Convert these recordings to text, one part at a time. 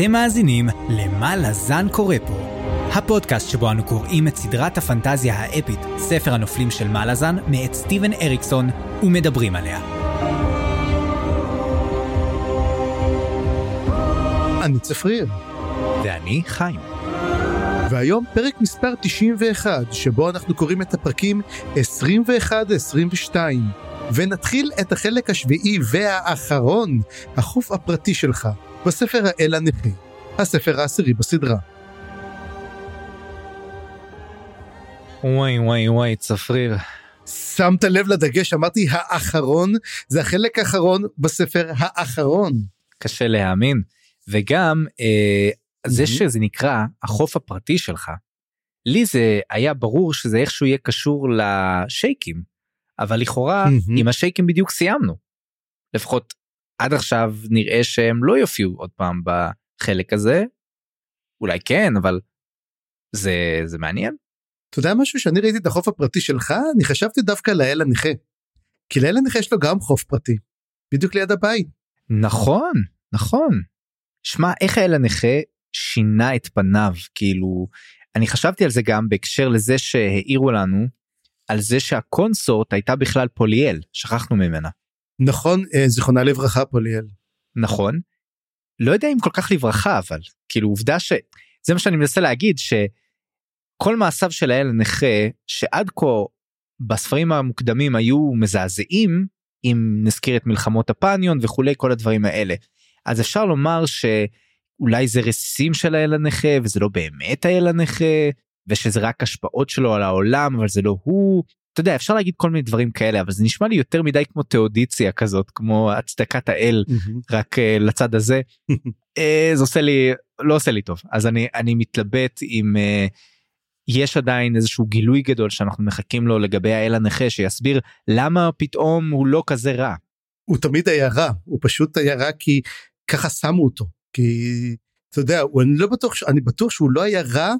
אתם מאזינים ל"מה לזן קורא פה", הפודקאסט שבו אנו קוראים את סדרת הפנטזיה האפית, ספר הנופלים של מלאזן, מאת סטיבן אריקסון, ומדברים עליה. אני צפריר, ואני חיים. והיום פרק מספר 91, שבו אנחנו קוראים את הפרקים 21-22, ונתחיל את החלק השביעי והאחרון, החוף הפרטי שלך, בספר האל הנכה, הספר העשירי בסדרה. וואי וואי וואי, צפריר. שמת לב לדגש, אמרתי האחרון, זה החלק האחרון בספר האחרון. קשה להאמין. וגם אה, זה שזה נקרא החוף הפרטי שלך, לי זה היה ברור שזה איכשהו יהיה קשור לשייקים, אבל לכאורה מהמם. עם השייקים בדיוק סיימנו. לפחות עד עכשיו נראה שהם לא יופיעו עוד פעם בחלק הזה. אולי כן, אבל זה, זה מעניין. אתה יודע משהו שאני ראיתי את החוף הפרטי שלך אני חשבתי דווקא לאל הנכה. כי לאל הנכה יש לו גם חוף פרטי. בדיוק ליד הבית. נכון, נכון. שמע, איך האל הנכה שינה את פניו, כאילו, אני חשבתי על זה גם בהקשר לזה שהעירו לנו, על זה שהקונסורט הייתה בכלל פוליאל, שכחנו ממנה. נכון אה, זיכרונה לברכה פוליאל. נכון? לא יודע אם כל כך לברכה, אבל, כאילו, עובדה ש... זה מה שאני מנסה להגיד, שכל מעשיו של האל הנכה, שעד כה בספרים המוקדמים היו מזעזעים, אם נזכיר את מלחמות הפניון וכולי, כל הדברים האלה. אז אפשר לומר שאולי זה רסיסים של האל הנכה וזה לא באמת האל הנכה ושזה רק השפעות שלו על העולם אבל זה לא הוא. אתה יודע אפשר להגיד כל מיני דברים כאלה אבל זה נשמע לי יותר מדי כמו תאודיציה כזאת כמו הצדקת האל רק uh, לצד הזה. uh, זה עושה לי לא עושה לי טוב. אז אני אני מתלבט אם uh, יש עדיין איזשהו גילוי גדול שאנחנו מחכים לו לגבי האל הנכה שיסביר למה פתאום הוא לא כזה רע. הוא תמיד היה רע הוא פשוט היה רע כי ככה שמו אותו. כי אתה יודע הוא, אני לא בטוח אני בטוח שהוא לא היה רע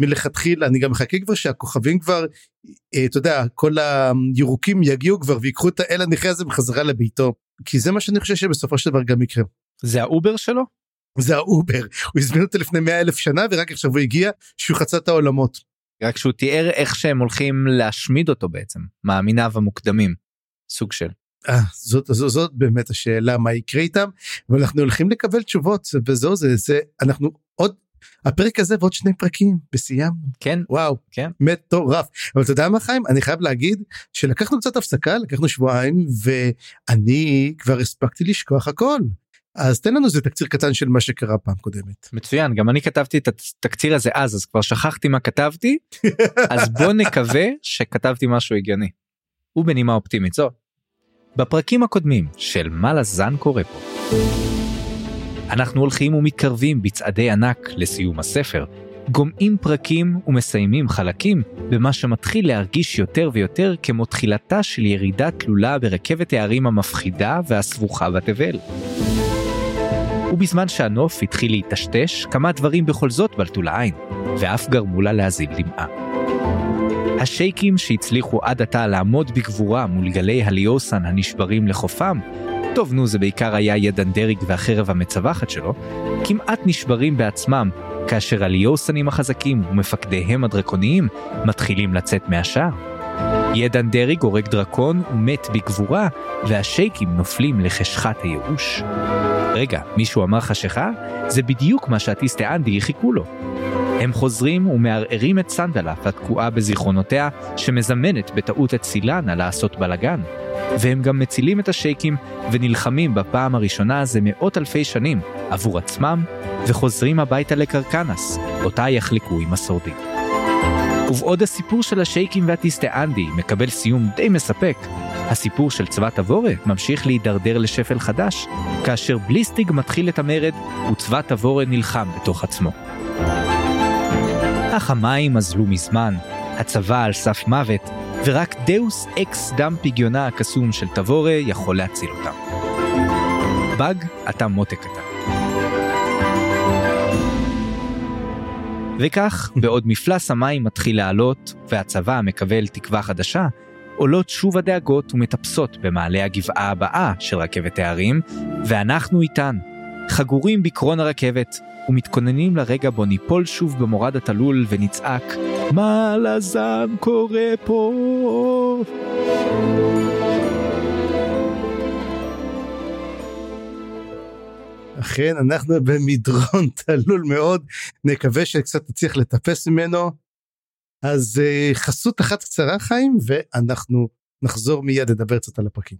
מלכתחילה אני גם מחכה כבר שהכוכבים כבר אה, אתה יודע כל הירוקים יגיעו כבר ויקחו את האל הנכה הזה בחזרה לביתו כי זה מה שאני חושב שבסופו של דבר גם יקרה. זה ה Uber שלו? זה ה Uber הוא הזמין אותו לפני 100 אלף שנה ורק עכשיו הוא הגיע שהוא חצה את העולמות. רק שהוא תיאר איך שהם הולכים להשמיד אותו בעצם, מאמיניו המוקדמים. סוג של. אה, זאת, זאת, זאת באמת השאלה מה יקרה איתם ואנחנו הולכים לקבל תשובות וזהו זה זה אנחנו עוד הפרק הזה ועוד שני פרקים וסיימנו כן, וואו כן. מטורף אבל אתה יודע מה חיים אני חייב להגיד שלקחנו קצת הפסקה לקחנו שבועיים ואני כבר הספקתי לשכוח הכל אז תן לנו איזה תקציר קטן של מה שקרה פעם קודמת. מצוין, גם אני כתבתי את התקציר הזה אז, אז כבר שכחתי מה כתבתי, אז בוא נקווה שכתבתי משהו הגיוני. ובנימה אופטימית זו. בפרקים הקודמים של מה לזן קורה פה. אנחנו הולכים ומתקרבים בצעדי ענק לסיום הספר, גומעים פרקים ומסיימים חלקים במה שמתחיל להרגיש יותר ויותר כמו תחילתה של ירידה תלולה ברכבת הערים המפחידה והסבוכה בתבל. ובזמן שהנוף התחיל להיטשטש, כמה דברים בכל זאת בלטו לעין, ואף גרמו לה להזיל דמעה. השייקים שהצליחו עד עתה לעמוד בגבורה מול גלי הליוסן הנשברים לחופם, טוב נו זה בעיקר היה ידנדריג והחרב המצווחת שלו, כמעט נשברים בעצמם, כאשר הליוסנים החזקים ומפקדיהם הדרקוניים מתחילים לצאת מהשער. ידנדריג הורג דרקון ומת בגבורה, והשייקים נופלים לחשכת הייאוש. רגע, מישהו אמר חשיכה? זה בדיוק מה שהטיסטה אנדי חיכו לו. הם חוזרים ומערערים את סנדלף התקועה בזיכרונותיה, שמזמנת בטעות את סילנה לעשות בלאגן. והם גם מצילים את השייקים ונלחמים בפעם הראשונה זה מאות אלפי שנים עבור עצמם, וחוזרים הביתה לקרקנס, אותה יחלקו עם השורדים. ובעוד הסיפור של השייקים והטיסטה אנדי מקבל סיום די מספק, הסיפור של צבא תבורה ממשיך להידרדר לשפל חדש, כאשר בליסטיג מתחיל את המרד וצבא תבורה נלחם בתוך עצמו. אך המים אזלו מזמן, הצבא על סף מוות, ורק דאוס אקס דם פגיונה הקסום של תבורה יכול להציל אותם. באג, אתה מותק קטן. וכך, בעוד מפלס המים מתחיל לעלות, והצבא מקבל תקווה חדשה, עולות שוב הדאגות ומטפסות במעלה הגבעה הבאה של רכבת הערים, ואנחנו איתן. חגורים בקרון הרכבת, ומתכוננים לרגע בו ניפול שוב במורד התלול ונצעק, מה לזעם קורה פה? אכן אנחנו במדרון תלול מאוד נקווה שקצת תצליח לטפס ממנו. אז uh, חסות אחת קצרה חיים ואנחנו נחזור מיד לדבר קצת על הפרקים.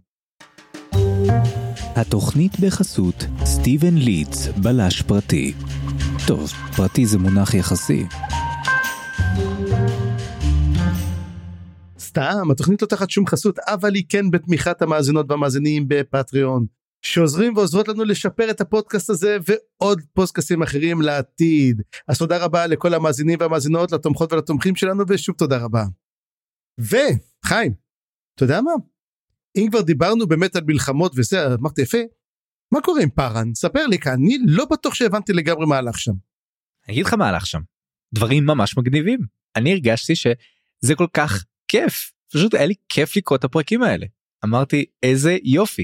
התוכנית בחסות סטיבן ליטס בלש פרטי. טוב, פרטי זה מונח יחסי. סתם התוכנית לא תחת שום חסות אבל היא כן בתמיכת המאזינות והמאזינים בפטריון שעוזרים ועוזרות לנו לשפר את הפודקאסט הזה ועוד פודקאסטים אחרים לעתיד. אז תודה רבה לכל המאזינים והמאזינות לתומכות ולתומכים שלנו ושוב תודה רבה. וחיים, אתה יודע מה? אם כבר דיברנו באמת על מלחמות וזה אמרתי יפה מה קורה עם פארן? ספר לי כאן אני לא בטוח שהבנתי לגמרי מה הלך שם. אני אגיד לך מה הלך שם. דברים ממש מגניבים. אני הרגשתי שזה כל כך כיף. פשוט היה לי כיף לקרוא את הפרקים האלה. אמרתי איזה יופי.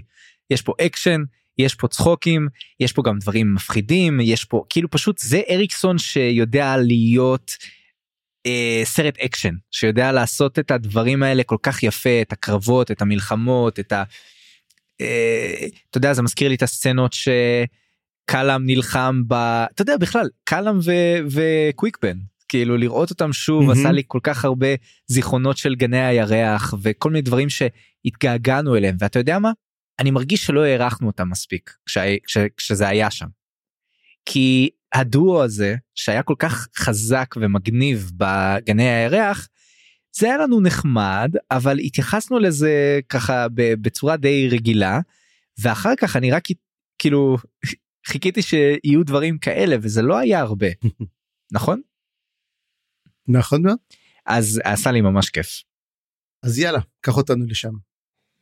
יש פה אקשן יש פה צחוקים יש פה גם דברים מפחידים יש פה כאילו פשוט זה אריקסון שיודע להיות אה, סרט אקשן שיודע לעשות את הדברים האלה כל כך יפה את הקרבות את המלחמות את ה... אה, אתה יודע זה מזכיר לי את הסצנות שקלאם נלחם ב... אתה יודע בכלל קלאם ו... וקוויקבן כאילו לראות אותם שוב mm-hmm. עשה לי כל כך הרבה זיכרונות של גני הירח וכל מיני דברים שהתגעגענו אליהם ואתה יודע מה אני מרגיש שלא הערכנו אותם מספיק כש... כש... כשזה היה שם. כי הדואו הזה שהיה כל כך חזק ומגניב בגני הירח זה היה לנו נחמד אבל התייחסנו לזה ככה בצורה די רגילה ואחר כך אני רק כאילו חיכיתי שיהיו דברים כאלה וזה לא היה הרבה נכון? נכון מאוד. אז עשה לי ממש כיף. אז יאללה קח אותנו לשם.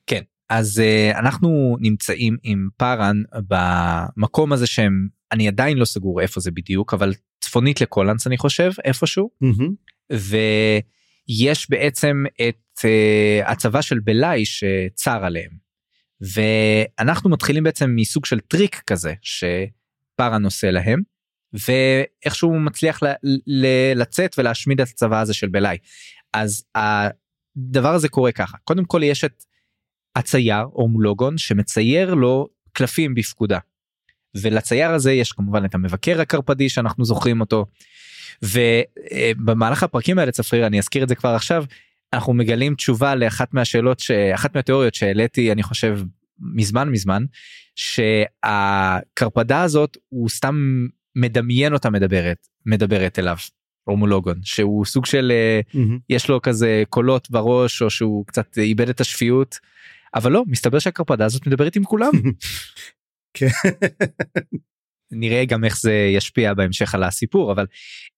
כן אז uh, אנחנו נמצאים עם פארן במקום הזה שהם אני עדיין לא סגור איפה זה בדיוק אבל צפונית לקולנס אני חושב איפשהו mm-hmm. ויש בעצם את uh, הצבא של בלאי שצר עליהם ואנחנו מתחילים בעצם מסוג של טריק כזה שפארן עושה להם ואיכשהו הוא מצליח ל- ל- לצאת ולהשמיד את הצבא הזה של בלאי אז הדבר הזה קורה ככה קודם כל יש את הצייר או מולוגון שמצייר לו קלפים בפקודה. ולצייר הזה יש כמובן את המבקר הקרפדי שאנחנו זוכרים אותו. ובמהלך הפרקים האלה צפריר אני אזכיר את זה כבר עכשיו אנחנו מגלים תשובה לאחת מהשאלות שאחת מהתיאוריות שהעליתי אני חושב מזמן מזמן שהקרפדה הזאת הוא סתם מדמיין אותה מדברת מדברת אליו הומולוגון שהוא סוג של mm-hmm. יש לו כזה קולות בראש או שהוא קצת איבד את השפיות אבל לא מסתבר שהקרפדה הזאת מדברת עם כולם. כן. נראה גם איך זה ישפיע בהמשך על הסיפור אבל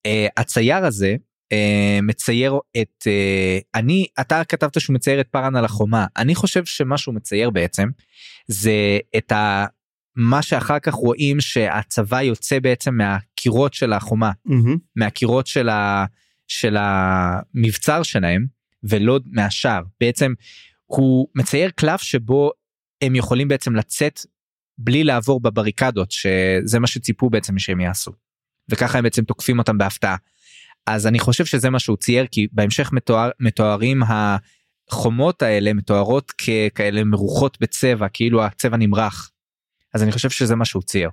uh, הצייר הזה uh, מצייר את uh, אני אתה כתבת שהוא מצייר את פארן על החומה אני חושב שמה שהוא מצייר בעצם זה את ה... מה שאחר כך רואים שהצבא יוצא בעצם מהקירות של החומה mm-hmm. מהקירות של, ה... של המבצר שלהם ולא מהשער בעצם הוא מצייר קלף שבו הם יכולים בעצם לצאת בלי לעבור בבריקדות שזה מה שציפו בעצם שהם יעשו. וככה הם בעצם תוקפים אותם בהפתעה. אז אני חושב שזה מה שהוא צייר כי בהמשך מתואר, מתוארים החומות האלה מתוארות ככאלה מרוחות בצבע כאילו הצבע נמרח. אז אני חושב שזה מה שהוא צייר.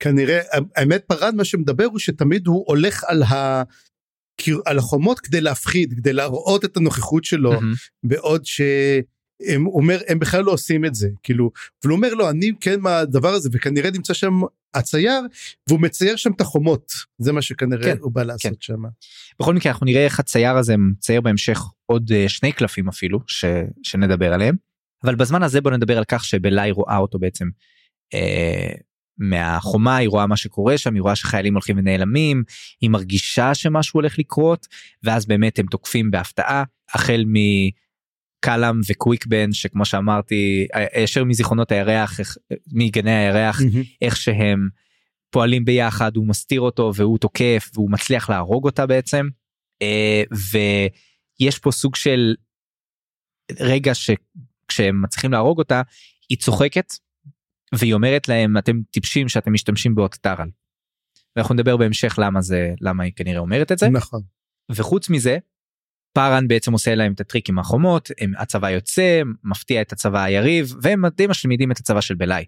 כנראה האמת פרד מה שמדבר הוא שתמיד הוא הולך על ה... על החומות כדי להפחיד כדי להראות את הנוכחות שלו. בעוד שהם אומר הם בכלל לא עושים את זה כאילו והוא אומר לו אני כן מה הדבר הזה וכנראה נמצא שם הצייר והוא מצייר שם את החומות זה מה שכנראה כן, הוא בא לעשות כן. שם. בכל מקרה אנחנו נראה איך הצייר הזה מצייר בהמשך עוד uh, שני קלפים אפילו ש, שנדבר עליהם אבל בזמן הזה בוא נדבר על כך שבלאי רואה אותו בעצם. Uh, מהחומה היא רואה מה שקורה שם היא רואה שחיילים הולכים ונעלמים היא מרגישה שמשהו הולך לקרות ואז באמת הם תוקפים בהפתעה החל מקלאם וקוויקבן שכמו שאמרתי ישר מזיכרונות הירח מגני הירח mm-hmm. איך שהם פועלים ביחד הוא מסתיר אותו והוא תוקף והוא מצליח להרוג אותה בעצם אה, ויש פה סוג של רגע שכשהם מצליחים להרוג אותה היא צוחקת והיא אומרת להם אתם טיפשים שאתם משתמשים באות טרל. ואנחנו נדבר בהמשך למה זה למה היא כנראה אומרת את זה. נכון. וחוץ מזה פארן בעצם עושה להם את הטריק עם החומות הם, הצבא יוצא מפתיע את הצבא היריב והם די משמידים את הצבא של בלאי.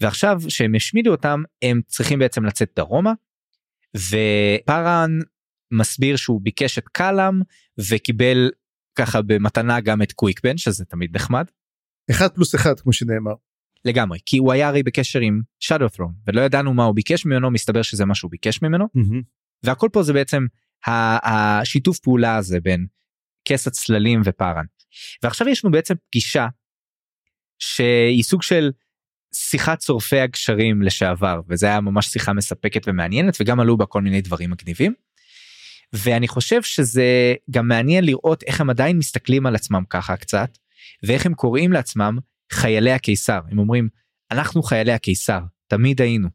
ועכשיו שהם השמידו אותם הם צריכים בעצם לצאת דרומה. ופארן מסביר שהוא ביקש את קאלאם וקיבל ככה במתנה גם את קוויקבן שזה תמיד נחמד. אחד פלוס אחד כמו שנאמר. לגמרי כי הוא היה הרי בקשר עם shadow throne ולא ידענו מה הוא ביקש ממנו מסתבר שזה מה שהוא ביקש ממנו מהמם. והכל פה זה בעצם השיתוף פעולה הזה בין כס הצללים ופארן. ועכשיו יש לנו בעצם פגישה שהיא סוג של שיחת שורפי הגשרים לשעבר וזה היה ממש שיחה מספקת ומעניינת וגם עלו בה כל מיני דברים מגניבים. ואני חושב שזה גם מעניין לראות איך הם עדיין מסתכלים על עצמם ככה קצת ואיך הם קוראים לעצמם חיילי הקיסר הם אומרים אנחנו חיילי הקיסר תמיד היינו.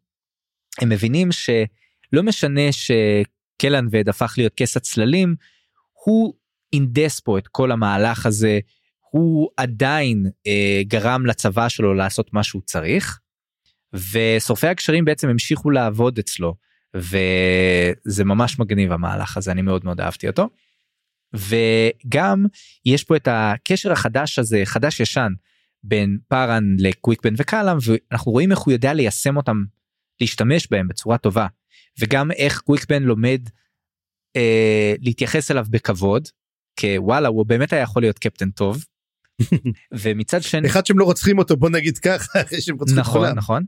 הם מבינים שלא משנה שקלן וד הפך להיות כס הצללים הוא אינדס פה את כל המהלך הזה הוא עדיין אה, גרם לצבא שלו לעשות מה שהוא צריך. ושורפי הקשרים בעצם המשיכו לעבוד אצלו וזה ממש מגניב המהלך הזה אני מאוד מאוד אהבתי אותו. וגם יש פה את הקשר החדש הזה חדש ישן בין פארן לקוויקבן וקאלאם ואנחנו רואים איך הוא יודע ליישם אותם להשתמש בהם בצורה טובה וגם איך קוויקבן לומד אה, להתייחס אליו בכבוד כוואלה הוא באמת היה יכול להיות קפטן טוב. ומצד שני אחד שהם לא רוצחים אותו בוא נגיד ככה אחרי שהם רוצחים נכון כולם. נכון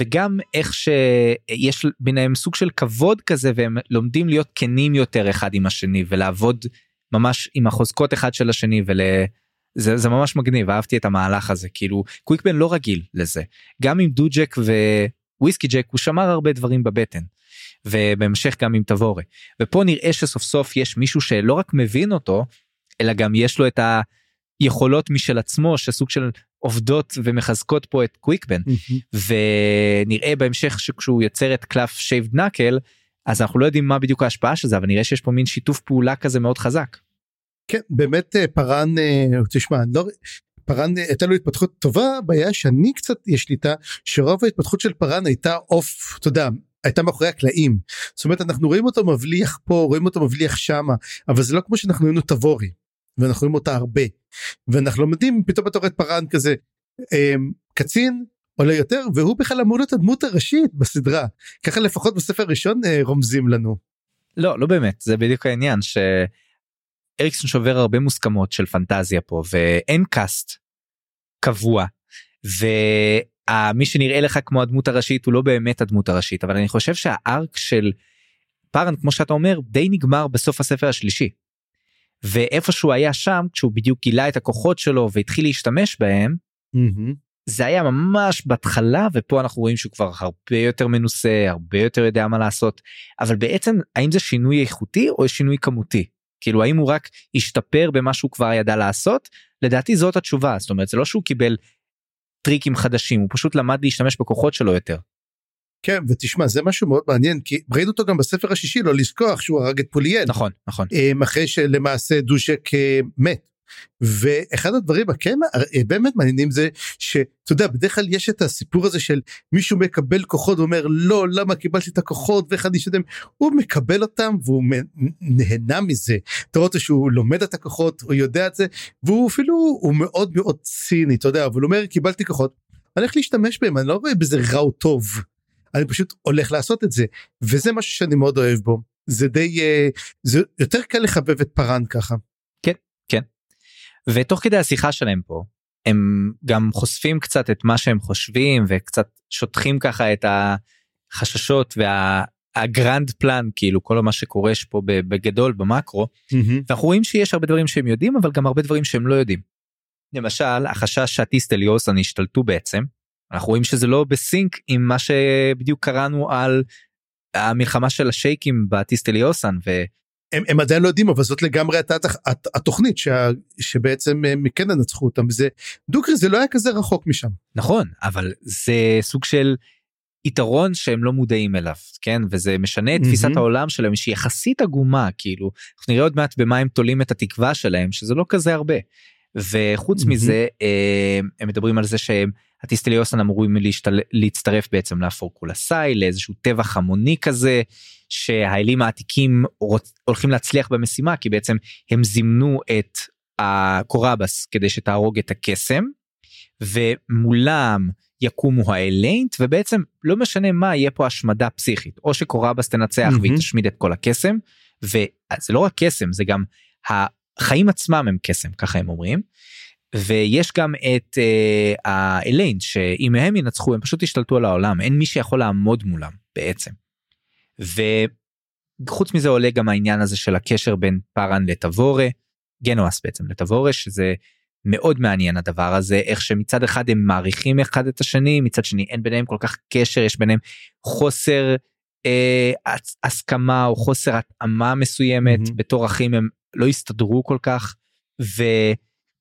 וגם איך שיש ביניהם סוג של כבוד כזה והם לומדים להיות כנים יותר אחד עם השני ולעבוד ממש עם החוזקות אחד של השני ול... זה, זה ממש מגניב אהבתי את המהלך הזה כאילו קוויקבן לא רגיל לזה גם עם דוג'ק וויסקי ג'ק הוא שמר הרבה דברים בבטן. ובהמשך גם עם תבורה ופה נראה שסוף סוף יש מישהו שלא רק מבין אותו אלא גם יש לו את היכולות משל עצמו שסוג של עובדות ומחזקות פה את קוויקבן מהמם. ונראה בהמשך שכשהוא יוצר את קלף שייבד נקל אז אנחנו לא יודעים מה בדיוק ההשפעה של זה אבל נראה שיש פה מין שיתוף פעולה כזה מאוד חזק. כן באמת אה, פארן אה, תשמע לא פארן אה, הייתה לו התפתחות טובה הבעיה שאני קצת יש לי איתה שרוב ההתפתחות של פארן הייתה עוף אתה יודע הייתה מאחורי הקלעים. זאת אומרת אנחנו רואים אותו מבליח פה רואים אותו מבליח שמה אבל זה לא כמו שאנחנו ראינו תבורי ואנחנו רואים אותה הרבה. ואנחנו לומדים פתאום אתה רואה את פארן כזה אה, קצין עולה יותר והוא בכלל אמור להיות הדמות הראשית בסדרה. ככה לפחות בספר הראשון אה, רומזים לנו. לא לא באמת זה בדיוק העניין שאריקסון שובר הרבה מוסכמות של פנטזיה פה ואין קאסט קבוע ומי שנראה לך כמו הדמות הראשית הוא לא באמת הדמות הראשית אבל אני חושב שהארק של פארן כמו שאתה אומר די נגמר בסוף הספר השלישי. ואיפה שהוא היה שם כשהוא בדיוק גילה את הכוחות שלו והתחיל להשתמש בהם מהמם. זה היה ממש בהתחלה ופה אנחנו רואים שהוא כבר הרבה יותר מנוסה הרבה יותר יודע מה לעשות אבל בעצם האם זה שינוי איכותי או שינוי כמותי כאילו האם הוא רק השתפר במה שהוא כבר ידע לעשות לדעתי זאת התשובה זאת אומרת זה לא שהוא קיבל טריקים חדשים הוא פשוט למד להשתמש בכוחות שלו יותר. כן ותשמע זה משהו מאוד מעניין כי ראינו אותו גם בספר השישי לא לשכוח שהוא הרג את פוליאל נכון נכון אמ, אחרי שלמעשה דוז'ק אה, מת. ואחד הדברים הכן אה, באמת מעניינים זה שאתה יודע בדרך כלל יש את הסיפור הזה של מישהו מקבל כוחות ואומר לא למה קיבלתי את הכוחות ואיך אני אשתדם הוא מקבל אותם והוא נהנה מזה. אתה רואה שהוא לומד את הכוחות הוא יודע את זה והוא אפילו הוא מאוד מאוד ציני אתה יודע אבל הוא אומר קיבלתי כוחות אני הולך להשתמש בהם אני לא רואה בזה רע או טוב אני פשוט הולך לעשות את זה. וזה משהו שאני מאוד אוהב בו. זה די אה, זה יותר קל לחבב את פארן ככה. ותוך כדי השיחה שלהם פה הם גם חושפים קצת את מה שהם חושבים וקצת שוטחים ככה את החששות והגרנד פלן כאילו כל מה שקורה פה בגדול במקרו ואנחנו רואים שיש הרבה דברים שהם יודעים אבל גם הרבה דברים שהם לא יודעים. למשל החשש שהטיסטליוסן השתלטו בעצם אנחנו רואים שזה לא בסינק עם מה שבדיוק קראנו על המלחמה של השייקים בטיסטליוסן ו... הם, הם עדיין לא יודעים אבל זאת לגמרי הת- התוכנית שה, שבעצם הם כן ינצחו אותם זה דוקרי זה לא היה כזה רחוק משם. נכון אבל זה סוג של יתרון שהם לא מודעים אליו כן וזה משנה את תפיסת מהמם. העולם שלהם שהיא יחסית עגומה כאילו אנחנו נראה עוד מעט במה הם תולים את התקווה שלהם שזה לא כזה הרבה. וחוץ מהמם. מזה אה, הם מדברים על זה שהם הטיסטליוסן אמורים להשתל... להצטרף בעצם לפורקולסאי לאיזשהו טבח המוני כזה שהאלים העתיקים רוצ... הולכים להצליח במשימה כי בעצם הם זימנו את הקוראבס כדי שתהרוג את הקסם ומולם יקומו האליינט ובעצם לא משנה מה יהיה פה השמדה פסיכית או שקוראבס תנצח מהמם. והיא תשמיד את כל הקסם וזה לא רק קסם זה גם החיים עצמם הם קסם ככה הם אומרים. ויש גם את אה, האליינט שאם הם ינצחו הם פשוט ישתלטו על העולם אין מי שיכול לעמוד מולם בעצם. וחוץ מזה עולה גם העניין הזה של הקשר בין פארן לטבורה גנואס בעצם לטבורה שזה מאוד מעניין הדבר הזה איך שמצד אחד הם מעריכים אחד את השני מצד שני אין ביניהם כל כך קשר יש ביניהם חוסר אה, הס- הסכמה או חוסר התאמה מסוימת מהמם. בתור אחים הם לא הסתדרו כל כך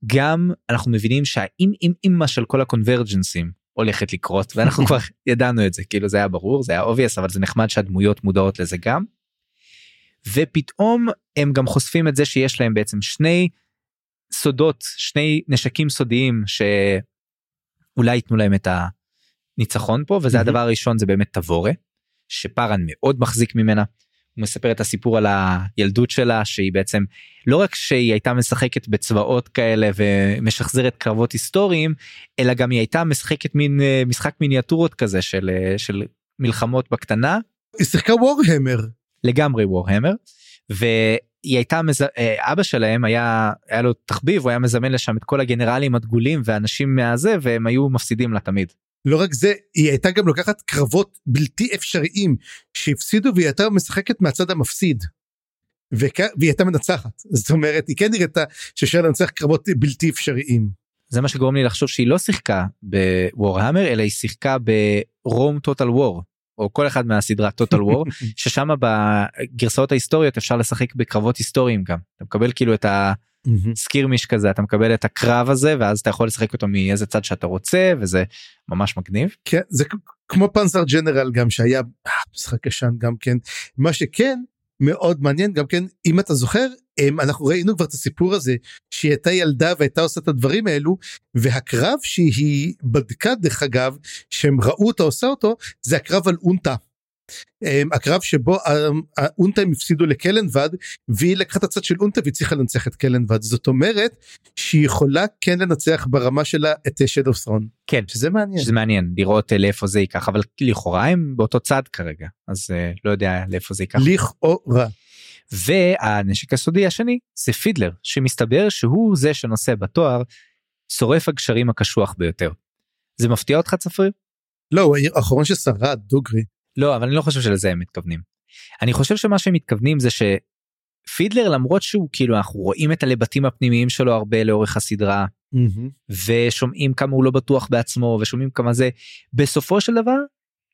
וגם אנחנו מבינים שהאם אם אימא של כל הקונברג'נסים הולכת לקרות ואנחנו כבר ידענו את זה כאילו זה היה ברור זה היה obvious אבל זה נחמד שהדמויות מודעות לזה גם. ופתאום הם גם חושפים את זה שיש להם בעצם שני סודות שני נשקים סודיים שאולי ייתנו להם את הניצחון פה וזה. הדבר הראשון זה באמת תבורה שפארן מאוד מחזיק ממנה. מספר את הסיפור על הילדות שלה שהיא בעצם לא רק שהיא הייתה משחקת בצבאות כאלה ומשחזרת קרבות היסטוריים אלא גם היא הייתה משחקת מין אה, משחק מיניאטורות כזה של אה, של מלחמות בקטנה היא שיחקה וורהמר. לגמרי וורהמר והיא הייתה מז... אה, אבא שלהם היה היה לו תחביב הוא היה מזמן לשם את כל הגנרלים הדגולים ואנשים מהזה והם היו מפסידים לה תמיד. לא רק זה היא הייתה גם לוקחת קרבות בלתי אפשריים שהפסידו והיא הייתה משחקת מהצד המפסיד. וכ... והיא הייתה מנצחת זאת אומרת היא כן נראתה שאפשר לנצח קרבות בלתי אפשריים. זה מה שגורם לי לחשוב שהיא לא שיחקה בוורהמר אלא היא שיחקה ברום טוטל וור או כל אחד מהסדרה טוטל וור ששם בגרסאות ההיסטוריות אפשר לשחק בקרבות היסטוריים גם אתה מקבל כאילו את הסקירמיש כזה אתה מקבל את הקרב הזה ואז אתה יכול לשחק אותו מאיזה צד שאתה רוצה וזה ממש מגניב. כן זה כמו פנזר ג'נרל גם שהיה אה, משחק ישן גם כן מה שכן מאוד מעניין גם כן אם אתה זוכר הם, אנחנו ראינו כבר את הסיפור הזה שהיא הייתה ילדה והייתה עושה את הדברים האלו והקרב שהיא בדקה דרך אגב שהם ראו אותה עושה אותו זה הקרב על אונטה. הם, הקרב שבו הם, האונטה הם הפסידו לקלנבד והיא לקחה את הצד של אונטה והצליחה לנצח את קלנבד זאת אומרת שהיא יכולה כן לנצח ברמה שלה את שד אוף ת'רון כן שזה מעניין. שזה מעניין לראות אה, לאיפה זה ייקח אבל לכאורה הם באותו צד כרגע אז אה, לא יודע לאיפה זה ייקח. לכאורה. והנשק הסודי השני זה פידלר שמסתבר שהוא זה שנושא בתואר שורף הגשרים הקשוח ביותר. זה מפתיע אותך צפריר? לא, הוא האחרון ששרד, דוגרי. לא אבל אני לא חושב שלזה הם מתכוונים. אני חושב שמה שהם מתכוונים זה שפידלר למרות שהוא כאילו אנחנו רואים את הלבטים הפנימיים שלו הרבה לאורך הסדרה ושומעים כמה הוא לא בטוח בעצמו ושומעים כמה זה בסופו של דבר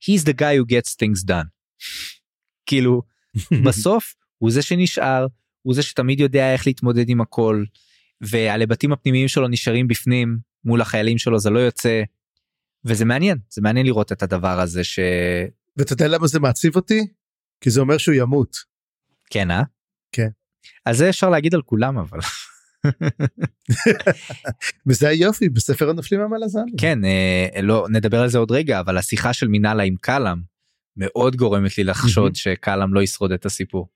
he's the guy who gets things done. כאילו בסוף הוא זה שנשאר הוא זה שתמיד יודע איך להתמודד עם הכל והלבטים הפנימיים שלו נשארים בפנים מול החיילים שלו זה לא יוצא. וזה מעניין זה מעניין לראות את הדבר הזה ש... ואתה יודע למה זה מעציב אותי? כי זה אומר שהוא ימות. כן אה? כן. אז זה אפשר להגיד על כולם אבל וזה היופי בספר הנופלים המלזני. כן אה, לא נדבר על זה עוד רגע אבל השיחה של מינאלה עם קלאם מאוד גורמת לי לחשוד שקלאם לא ישרוד את הסיפור.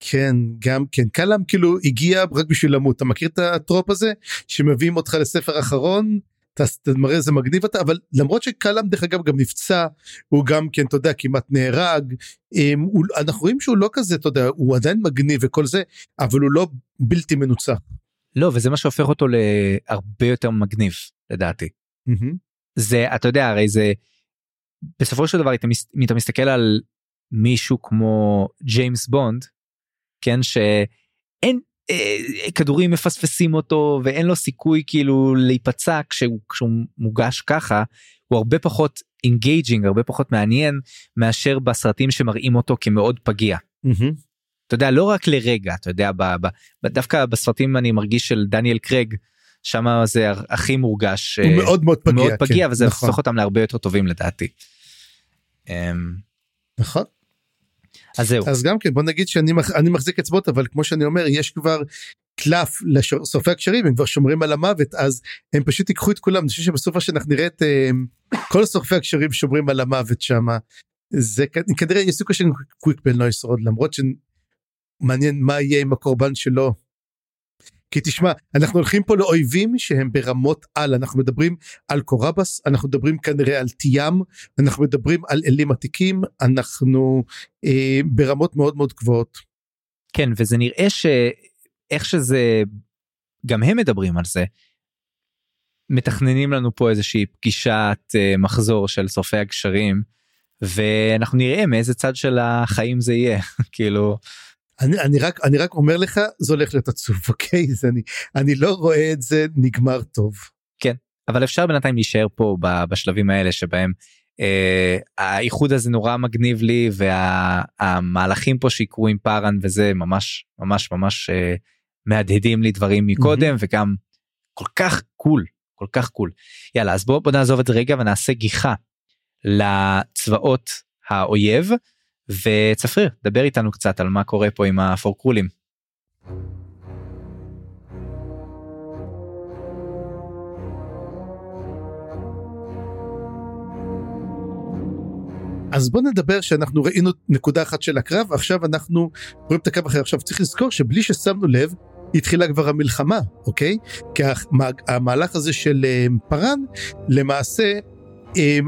כן, גם כן. קלאם כאילו הגיע רק בשביל למות. אתה מכיר את הטרופ הזה? שמביאים אותך לספר אחרון, אתה מראה איזה מגניב אתה, אבל למרות שקלאם דרך אגב גם נפצע, הוא גם כן, אתה יודע, כמעט נהרג. הם, הוא, אנחנו רואים שהוא לא כזה, אתה יודע, הוא עדיין מגניב וכל זה, אבל הוא לא בלתי מנוצח. לא וזה מה שהופך אותו להרבה יותר מגניב לדעתי. זה אתה יודע הרי זה בסופו של דבר אם אתה מסתכל על מישהו כמו ג'יימס בונד כן שאין כדורים מפספסים אותו ואין לו סיכוי כאילו להיפצע כשהוא, כשהוא מוגש ככה הוא הרבה פחות engaging הרבה פחות מעניין מאשר בסרטים שמראים אותו כמאוד פגיע. אתה יודע לא רק לרגע אתה יודע ב, ב, ב, דווקא בסרטים אני מרגיש של דניאל קרייג שם זה הכי מורגש הוא אה, מאוד מאוד פגיע. מאוד פגיע כן, וזה נכון, הופך אותם להרבה יותר טובים לדעתי. אמ, נכון. אז זהו. אז גם כן בוא נגיד שאני מח, אני מחזיק אצבעות אבל כמו שאני אומר יש כבר קלף לשורפי הקשרים הם כבר שומרים על המוות אז הם פשוט ייקחו את כולם. אני חושב שבסופה שאנחנו נראה את אה, כל שורפי הקשרים שומרים על המוות שם זה כנראה יש סיכוי שקוויקבן לא ישרוד למרות שמעניין מה יהיה עם הקורבן שלו. כי תשמע אנחנו הולכים פה לאויבים שהם ברמות על אנחנו מדברים על קוראבס אנחנו מדברים כנראה על תיאם אנחנו מדברים על אלים עתיקים אנחנו אה, ברמות מאוד מאוד גבוהות. כן וזה נראה שאיך שזה גם הם מדברים על זה. מתכננים לנו פה איזושהי פגישת uh, מחזור של שורפי הגשרים ואנחנו נראה מאיזה צד של החיים זה יהיה כאילו. אני, אני רק אני רק אומר לך זה הולך להיות עצוב אוקיי זה אני אני לא רואה את זה נגמר טוב. כן אבל אפשר בינתיים להישאר פה בשלבים האלה שבהם אה, האיחוד הזה נורא מגניב לי והמהלכים פה שיקרו עם פארן וזה ממש ממש ממש אה, מהדהדים לי דברים מקודם mm-hmm. וגם כל כך קול כל כך קול יאללה אז בוא, בוא נעזוב את זה רגע ונעשה גיחה לצבאות האויב וצפריר דבר איתנו קצת על מה קורה פה עם הפורקרולים. אז בוא נדבר שאנחנו ראינו נקודה אחת של הקרב עכשיו אנחנו רואים את הקרב אחר עכשיו צריך לזכור שבלי ששמנו לב התחילה כבר המלחמה אוקיי כי המהלך הזה של אה, פארן למעשה אה,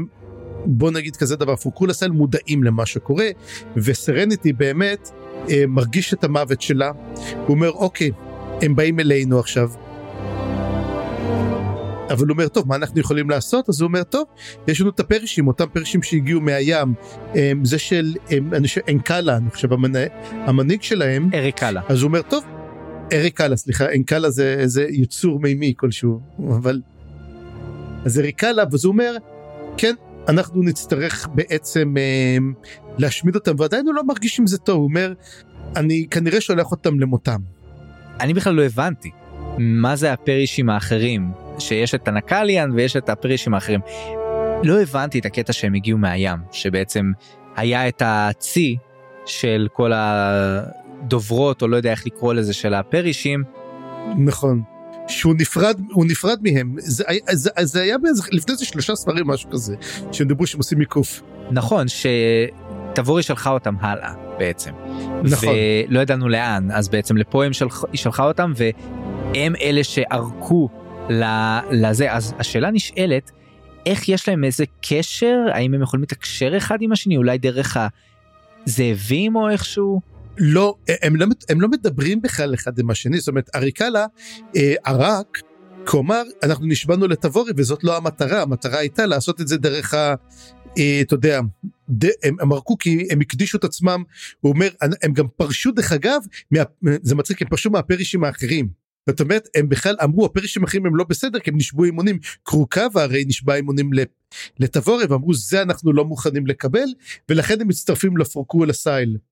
בוא נגיד כזה דבר פוקול הסל מודעים למה שקורה וסרניטי באמת אה, מרגיש את המוות שלה. הוא אומר אוקיי הם באים אלינו עכשיו. אבל הוא אומר טוב מה אנחנו יכולים לעשות? אז הוא אומר טוב יש לנו את הפרשים אותם פרשים שהגיעו מהים. הם, זה של חושב אנקלה אני חושב המנה, המנהיג שלהם. אריקלה אז הוא אומר טוב אריקלה סליחה אנקלה זה איזה יצור מימי כלשהו אבל אז אריקלה ואז הוא אומר כן אנחנו נצטרך בעצם אה, להשמיד אותם ועדיין הוא לא מרגיש עם זה טוב הוא אומר אני כנראה שולח אותם למותם. אני בכלל לא הבנתי מה זה הפרישים האחרים שיש את הנקליאן ויש את הפרישים האחרים. לא הבנתי את הקטע שהם הגיעו מהים שבעצם היה את הצי של כל הדוברות או לא יודע איך לקרוא לזה של הפרישים. נכון. שהוא נפרד הוא נפרד מהם זה, זה, זה היה באיזה, לפני זה שלושה ספרים משהו כזה שהם דיברו שהם עושים מיקוף. נכון שתבורי שלחה אותם הלאה בעצם. נכון. ולא ידענו לאן אז בעצם לפה הם שלח, היא שלחה אותם והם אלה שערקו לזה אז השאלה נשאלת איך יש להם איזה קשר האם הם יכולים לתקשר אחד עם השני אולי דרך הזאבים או איכשהו. לא הם לא הם לא מדברים בכלל אחד עם השני זאת אומרת אריקלה אה, ערק כלומר אנחנו נשבענו לתבורי וזאת לא המטרה המטרה הייתה לעשות את זה דרך ה... אה, אתה יודע ד, הם, ערקו כי הם הקדישו את עצמם הוא אומר הם גם פרשו דרך אגב מה, זה מצחיק הם פרשו מהפרישים האחרים. זאת אומרת הם בכלל אמרו הפרישים האחרים הם לא בסדר כי הם נשבעו אמונים קרוקבה הרי נשבע אמונים לתבורי ואמרו זה אנחנו לא מוכנים לקבל ולכן הם מצטרפים לפורקו לסייל. אמ,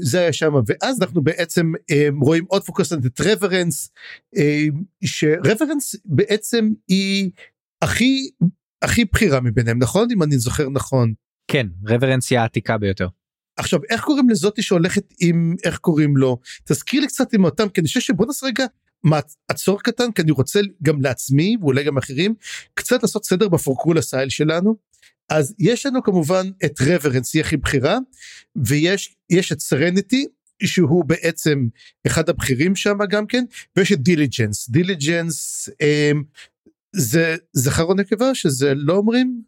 זה היה שם ואז אנחנו בעצם אמ, רואים עוד פוקוס את רוורנס אמ, שרוורנס בעצם היא הכי הכי בכירה מביניהם נכון אם אני זוכר נכון. כן רוורנס היא העתיקה ביותר. עכשיו איך קוראים לזאתי שהולכת עם איך קוראים לו תזכיר לי קצת עם אותם כי אני חושב שבוא נעשה רגע עצור קטן כי אני רוצה גם לעצמי ואולי גם אחרים קצת לעשות סדר בפורקרול אסייל שלנו אז יש לנו כמובן את רוורנס היא הכי בכירה ויש יש את סרניטי שהוא בעצם אחד הבכירים שם גם כן ויש את דיליג'נס דיליג'נס אמ, זה זכר או נקבה שזה לא אומרים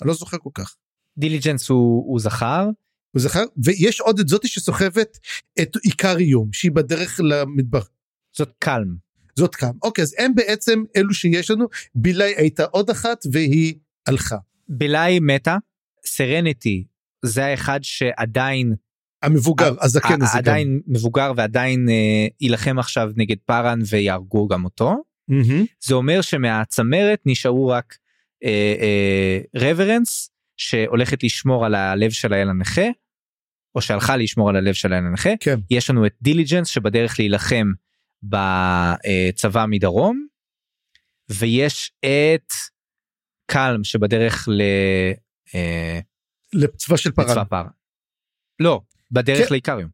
אני לא זוכר כל כך. דיליג'נס הוא, הוא זכר. הוא זכר ויש עוד את זאתי שסוחבת את איקריום שהיא בדרך למדבר. זאת קלם. זאת קלם אוקיי אז הם בעצם אלו שיש לנו בילי הייתה עוד אחת והיא הלכה. בלאי מתה, סרניטי זה האחד שעדיין המבוגר הזקן הזה עדיין גם. מבוגר ועדיין אה, יילחם עכשיו נגד פארן ויהרגו גם אותו. Mm-hmm. זה אומר שמהצמרת נשארו רק אה, אה, רוורנס שהולכת לשמור על הלב של האל הנכה או שהלכה לשמור על הלב של האל הנכה. כן. יש לנו את דיליג'נס שבדרך להילחם בצבא מדרום ויש את קלם שבדרך ל... אה, לצבא של פארן. לצבא פארן. לא, בדרך כן. לאיקריום.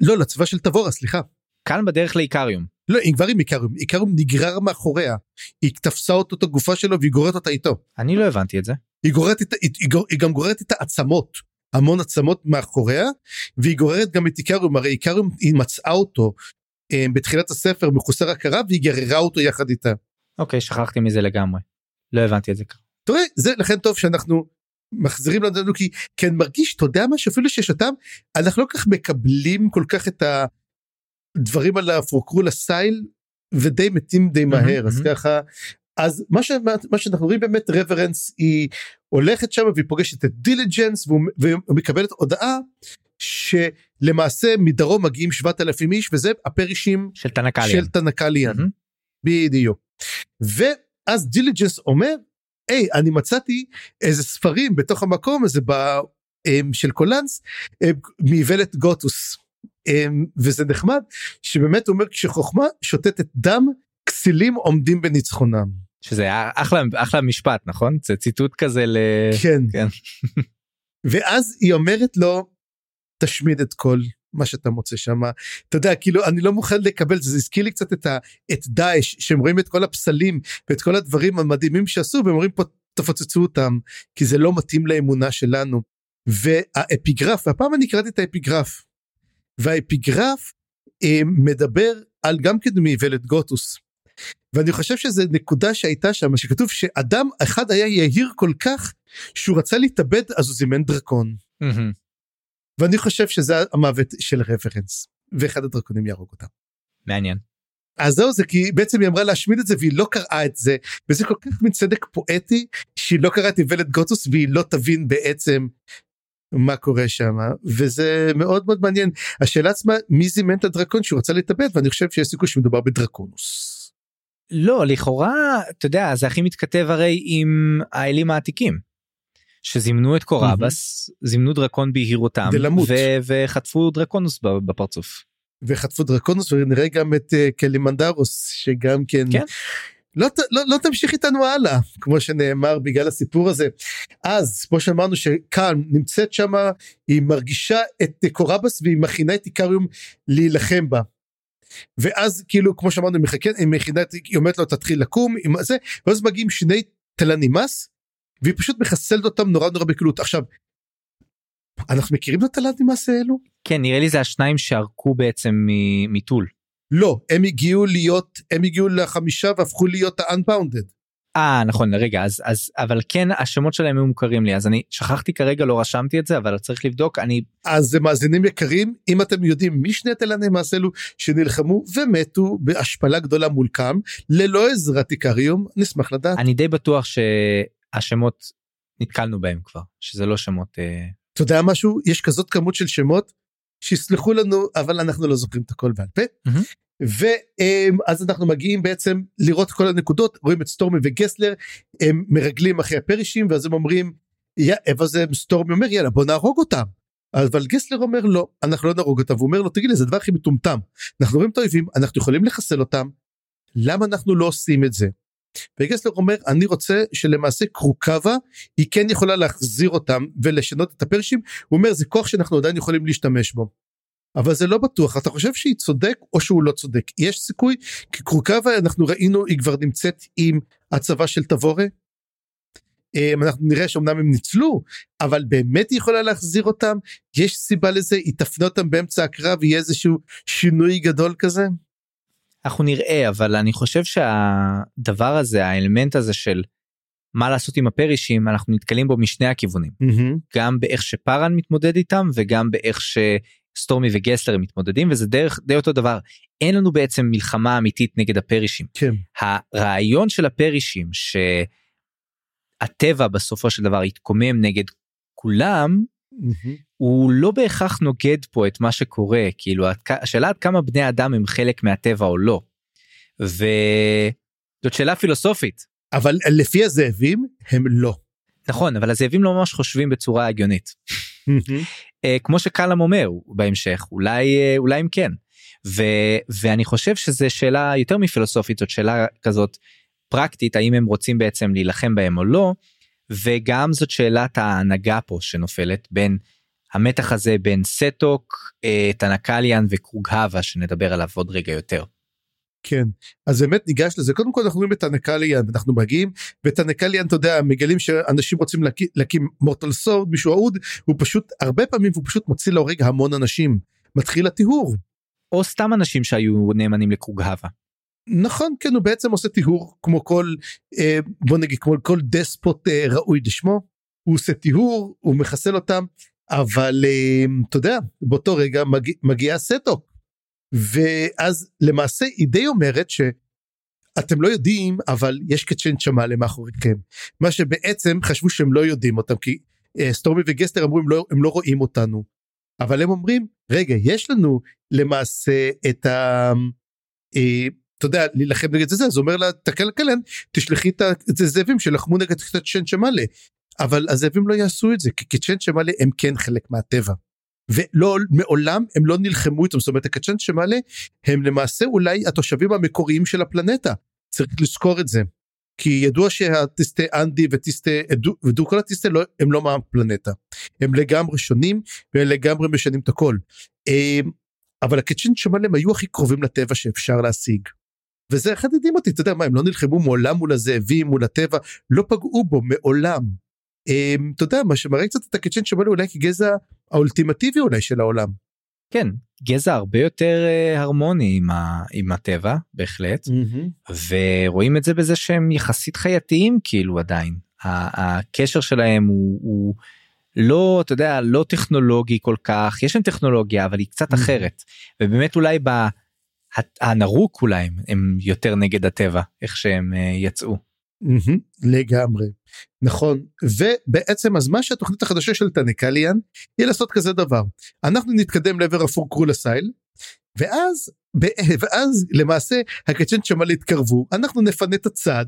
לא, לצבא של תבורה, סליחה. קלם בדרך לאיקריום. לא, היא כבר עם איקריום, איקריום נגרר מאחוריה. היא תפסה אותו את הגופה שלו והיא גוררת אותה איתו. אני לא הבנתי את זה. היא גוררת איתה, היא, היא, היא גם גוררת איתה עצמות, המון עצמות מאחוריה, והיא גוררת גם את איקריום, הרי איקריום היא מצאה אותו אה, בתחילת הספר מחוסר הכרה והיא גררה אותו יחד איתה. אוקיי, שכחתי מזה לגמרי. לא הבנתי את זה ככה. תראה, זה לכן טוב שאנחנו מחזירים לנו כי כן מרגיש, אתה יודע מה, שאפילו שיש אותם, אנחנו לא כל כך מקבלים כל כך את הדברים על הפורקרול אסייל, ודי מתים די מהר, אז ככה, אז מה, ש, מה שאנחנו רואים באמת רברנס היא הולכת שם והיא פוגשת את דיליג'נס ומקבלת הודעה שלמעשה מדרום מגיעים 7,000 איש וזה הפרישים של תנקליאן. של תנקליאן. Mm-hmm. בדיוק. ואז דיליג'נס אומר היי אני מצאתי איזה ספרים בתוך המקום הזה ב, um, של קולנס um, מאיוולת גוטוס um, וזה נחמד שבאמת אומר כשחוכמה שותתת דם כסילים עומדים בניצחונם. שזה היה אחלה אחלה משפט נכון זה ציטוט כזה ל... כן. כן. ואז היא אומרת לו תשמיד את כל מה שאתה מוצא שם אתה יודע כאילו אני לא מוכן לקבל זה הזכיר לי קצת את, ה, את דאעש שהם רואים את כל הפסלים ואת כל הדברים המדהימים שעשו והם אומרים פה תפוצצו אותם כי זה לא מתאים לאמונה שלנו והאפיגרף והפעם אני קראתי את האפיגרף והאפיגרף אה, מדבר על גם כן מאיוולת גוטוס ואני חושב שזה נקודה שהייתה שם שכתוב שאדם אחד היה יהיר כל כך שהוא רצה להתאבד אז הוא זימן דרקון. Mm-hmm. ואני חושב שזה המוות של רפרנס ואחד הדרקונים יהרוג אותם. מעניין. אז זהו זה כי בעצם היא אמרה להשמיד את זה והיא לא קראה את זה וזה כל כך מן צדק פואטי שהיא לא קראה את איוולת גוטוס והיא לא תבין בעצם מה קורה שם וזה מאוד מאוד מעניין השאלה עצמה מי זימן את הדרקון שהוא רצה להתאבד ואני חושב שיש סיכוי שמדובר בדרקונוס. לא לכאורה אתה יודע זה הכי מתכתב הרי עם האלים העתיקים. שזימנו את קוראבס mm-hmm. זימנו דרקון בהירותם ו- וחטפו דרקונוס בפרצוף. וחטפו דרקונוס ונראה גם את uh, קלימנדרוס שגם כן. כן. לא, לא, לא תמשיך איתנו הלאה כמו שנאמר בגלל הסיפור הזה אז כמו שאמרנו שכאן נמצאת שמה היא מרגישה את קוראבס והיא מכינה את איקריום להילחם בה ואז כאילו כמו שאמרנו היא מכינה היא אומרת לו תתחיל לקום עם זה ואז מגיעים שני תלנים מס והיא פשוט מחסלת אותם נורא נורא בקלות עכשיו. אנחנו מכירים את התלנים מס האלו? כן נראה לי זה השניים שערקו בעצם מטול. לא הם הגיעו להיות הם הגיעו לחמישה והפכו להיות ה-unbounded. אה נכון רגע אז אז אבל כן השמות שלהם היו מוכרים לי אז אני שכחתי כרגע לא רשמתי את זה אבל צריך לבדוק אני אז מאזינים יקרים אם אתם יודעים מי שני תלני מעשלו שנלחמו ומתו בהשפלה גדולה מול קאם ללא עזרת איקריום נשמח לדעת אני די בטוח שהשמות נתקלנו בהם כבר שזה לא שמות. אה... אתה יודע משהו יש כזאת כמות של שמות שיסלחו לנו אבל אנחנו לא זוכרים את הכל בעל פה. Mm-hmm. ואז אנחנו מגיעים בעצם לראות כל הנקודות רואים את סטורמי וגסלר הם מרגלים אחרי הפרישים ואז הם אומרים ואז סטורמי אומר יאללה בוא נהרוג אותם. אבל גסלר אומר לא אנחנו לא נהרוג אותם והוא אומר לו תגיד לי זה הדבר הכי מטומטם אנחנו רואים את האויבים אנחנו יכולים לחסל אותם למה אנחנו לא עושים את זה. וגסלר אומר אני רוצה שלמעשה קרוקבה היא כן יכולה להחזיר אותם ולשנות את הפרשים. הוא אומר זה כוח שאנחנו עדיין יכולים להשתמש בו. אבל זה לא בטוח. אתה חושב שהיא צודק או שהוא לא צודק? יש סיכוי? כי קרוקבה אנחנו ראינו היא כבר נמצאת עם הצבא של תבורה. אמ, אנחנו נראה שאומנם הם ניצלו אבל באמת היא יכולה להחזיר אותם? יש סיבה לזה? היא תפנה אותם באמצע הקרב? יהיה איזשהו שינוי גדול כזה. אנחנו נראה אבל אני חושב שהדבר הזה האלמנט הזה של מה לעשות עם הפרישים אנחנו נתקלים בו משני הכיוונים mm-hmm. גם באיך שפארן מתמודד איתם וגם באיך ש... סטורמי וגסלר מתמודדים וזה דרך די אותו דבר אין לנו בעצם מלחמה אמיתית נגד הפרישים. כן. הרעיון של הפרישים שהטבע בסופו של דבר יתקומם נגד כולם mm-hmm. הוא לא בהכרח נוגד פה את מה שקורה כאילו השאלה עד כמה בני אדם הם חלק מהטבע או לא. וזאת שאלה פילוסופית. אבל לפי הזאבים הם לא. נכון אבל הזאבים לא ממש חושבים בצורה הגיונית. אה, כמו שקלאם אומר בהמשך אולי אה, אולי אם כן ו, ואני חושב שזה שאלה יותר מפילוסופית זאת שאלה כזאת פרקטית האם הם רוצים בעצם להילחם בהם או לא וגם זאת שאלת ההנהגה פה שנופלת בין המתח הזה בין סטוק, אה, טנקליאן וקרוגהווה שנדבר עליו עוד רגע יותר. כן אז באמת ניגש לזה קודם כל אנחנו רואים את טנקליאן אנחנו מגיעים ואת טנקליאן אתה יודע מגלים שאנשים רוצים להקים, להקים mortal sword מישהו אהוד הוא פשוט הרבה פעמים הוא פשוט מוציא להורג המון אנשים מתחיל הטיהור. או סתם אנשים שהיו נאמנים לקוגהבה. נכון כן הוא בעצם עושה טיהור כמו כל אה, בוא נגיד כמו כל דספוט אה, ראוי לשמו הוא עושה טיהור הוא מחסל אותם אבל אה, אתה יודע באותו רגע מגיע, מגיע סטו ואז למעשה היא די אומרת שאתם לא יודעים אבל יש קצ'ן צ'מאלה מאחוריכם. מה שבעצם חשבו שהם לא יודעים אותם כי אה, סטורמי וגסטר אמרו הם לא, הם לא רואים אותנו. אבל הם אומרים רגע יש לנו למעשה את ה... אה, אתה יודע להילחם נגד זה אז אומר לה תקלקלן תשלחי את הזאבים שלחמו נגד קצ'ן צ'מאלה אבל הזאבים לא יעשו את זה כי קצ'ן צ'מאלה הם כן חלק מהטבע. ולא מעולם הם לא נלחמו איתם זאת אומרת הקצ'ן שמעלה הם למעשה אולי התושבים המקוריים של הפלנטה צריך לזכור את זה. כי ידוע שהטיסטי אנדי וטיסטי ודו כל הטיסטי לא, הם לא מהפלנטה הם לגמרי שונים והם לגמרי משנים את הכל. אמ, אבל שמעלה הם היו הכי קרובים לטבע שאפשר להשיג. וזה אחד הדהים אותי אתה יודע מה הם לא נלחמו מעולם מול הזאבים מול הטבע לא פגעו בו מעולם. אמ, אתה יודע מה שמראה קצת את הקצ'ן שמעלה אולי כגזע האולטימטיבי אולי של העולם. כן גזע הרבה יותר uh, הרמוני עם, ה, עם הטבע בהחלט mm-hmm. ורואים את זה בזה שהם יחסית חייתיים כאילו עדיין הקשר שלהם הוא, הוא לא אתה יודע לא טכנולוגי כל כך יש להם טכנולוגיה אבל היא קצת mm-hmm. אחרת ובאמת אולי בנרוק אולי הם, יותר נגד הטבע איך שהם uh, יצאו. Mm-hmm, לגמרי. נכון. ובעצם אז מה שהתוכנית החדשה של טנקליאן היא לעשות כזה דבר. אנחנו נתקדם לעבר הפורקרול הסייל ואז ואז למעשה הקצ'ן שמאלה יתקרבו אנחנו נפנה את הצד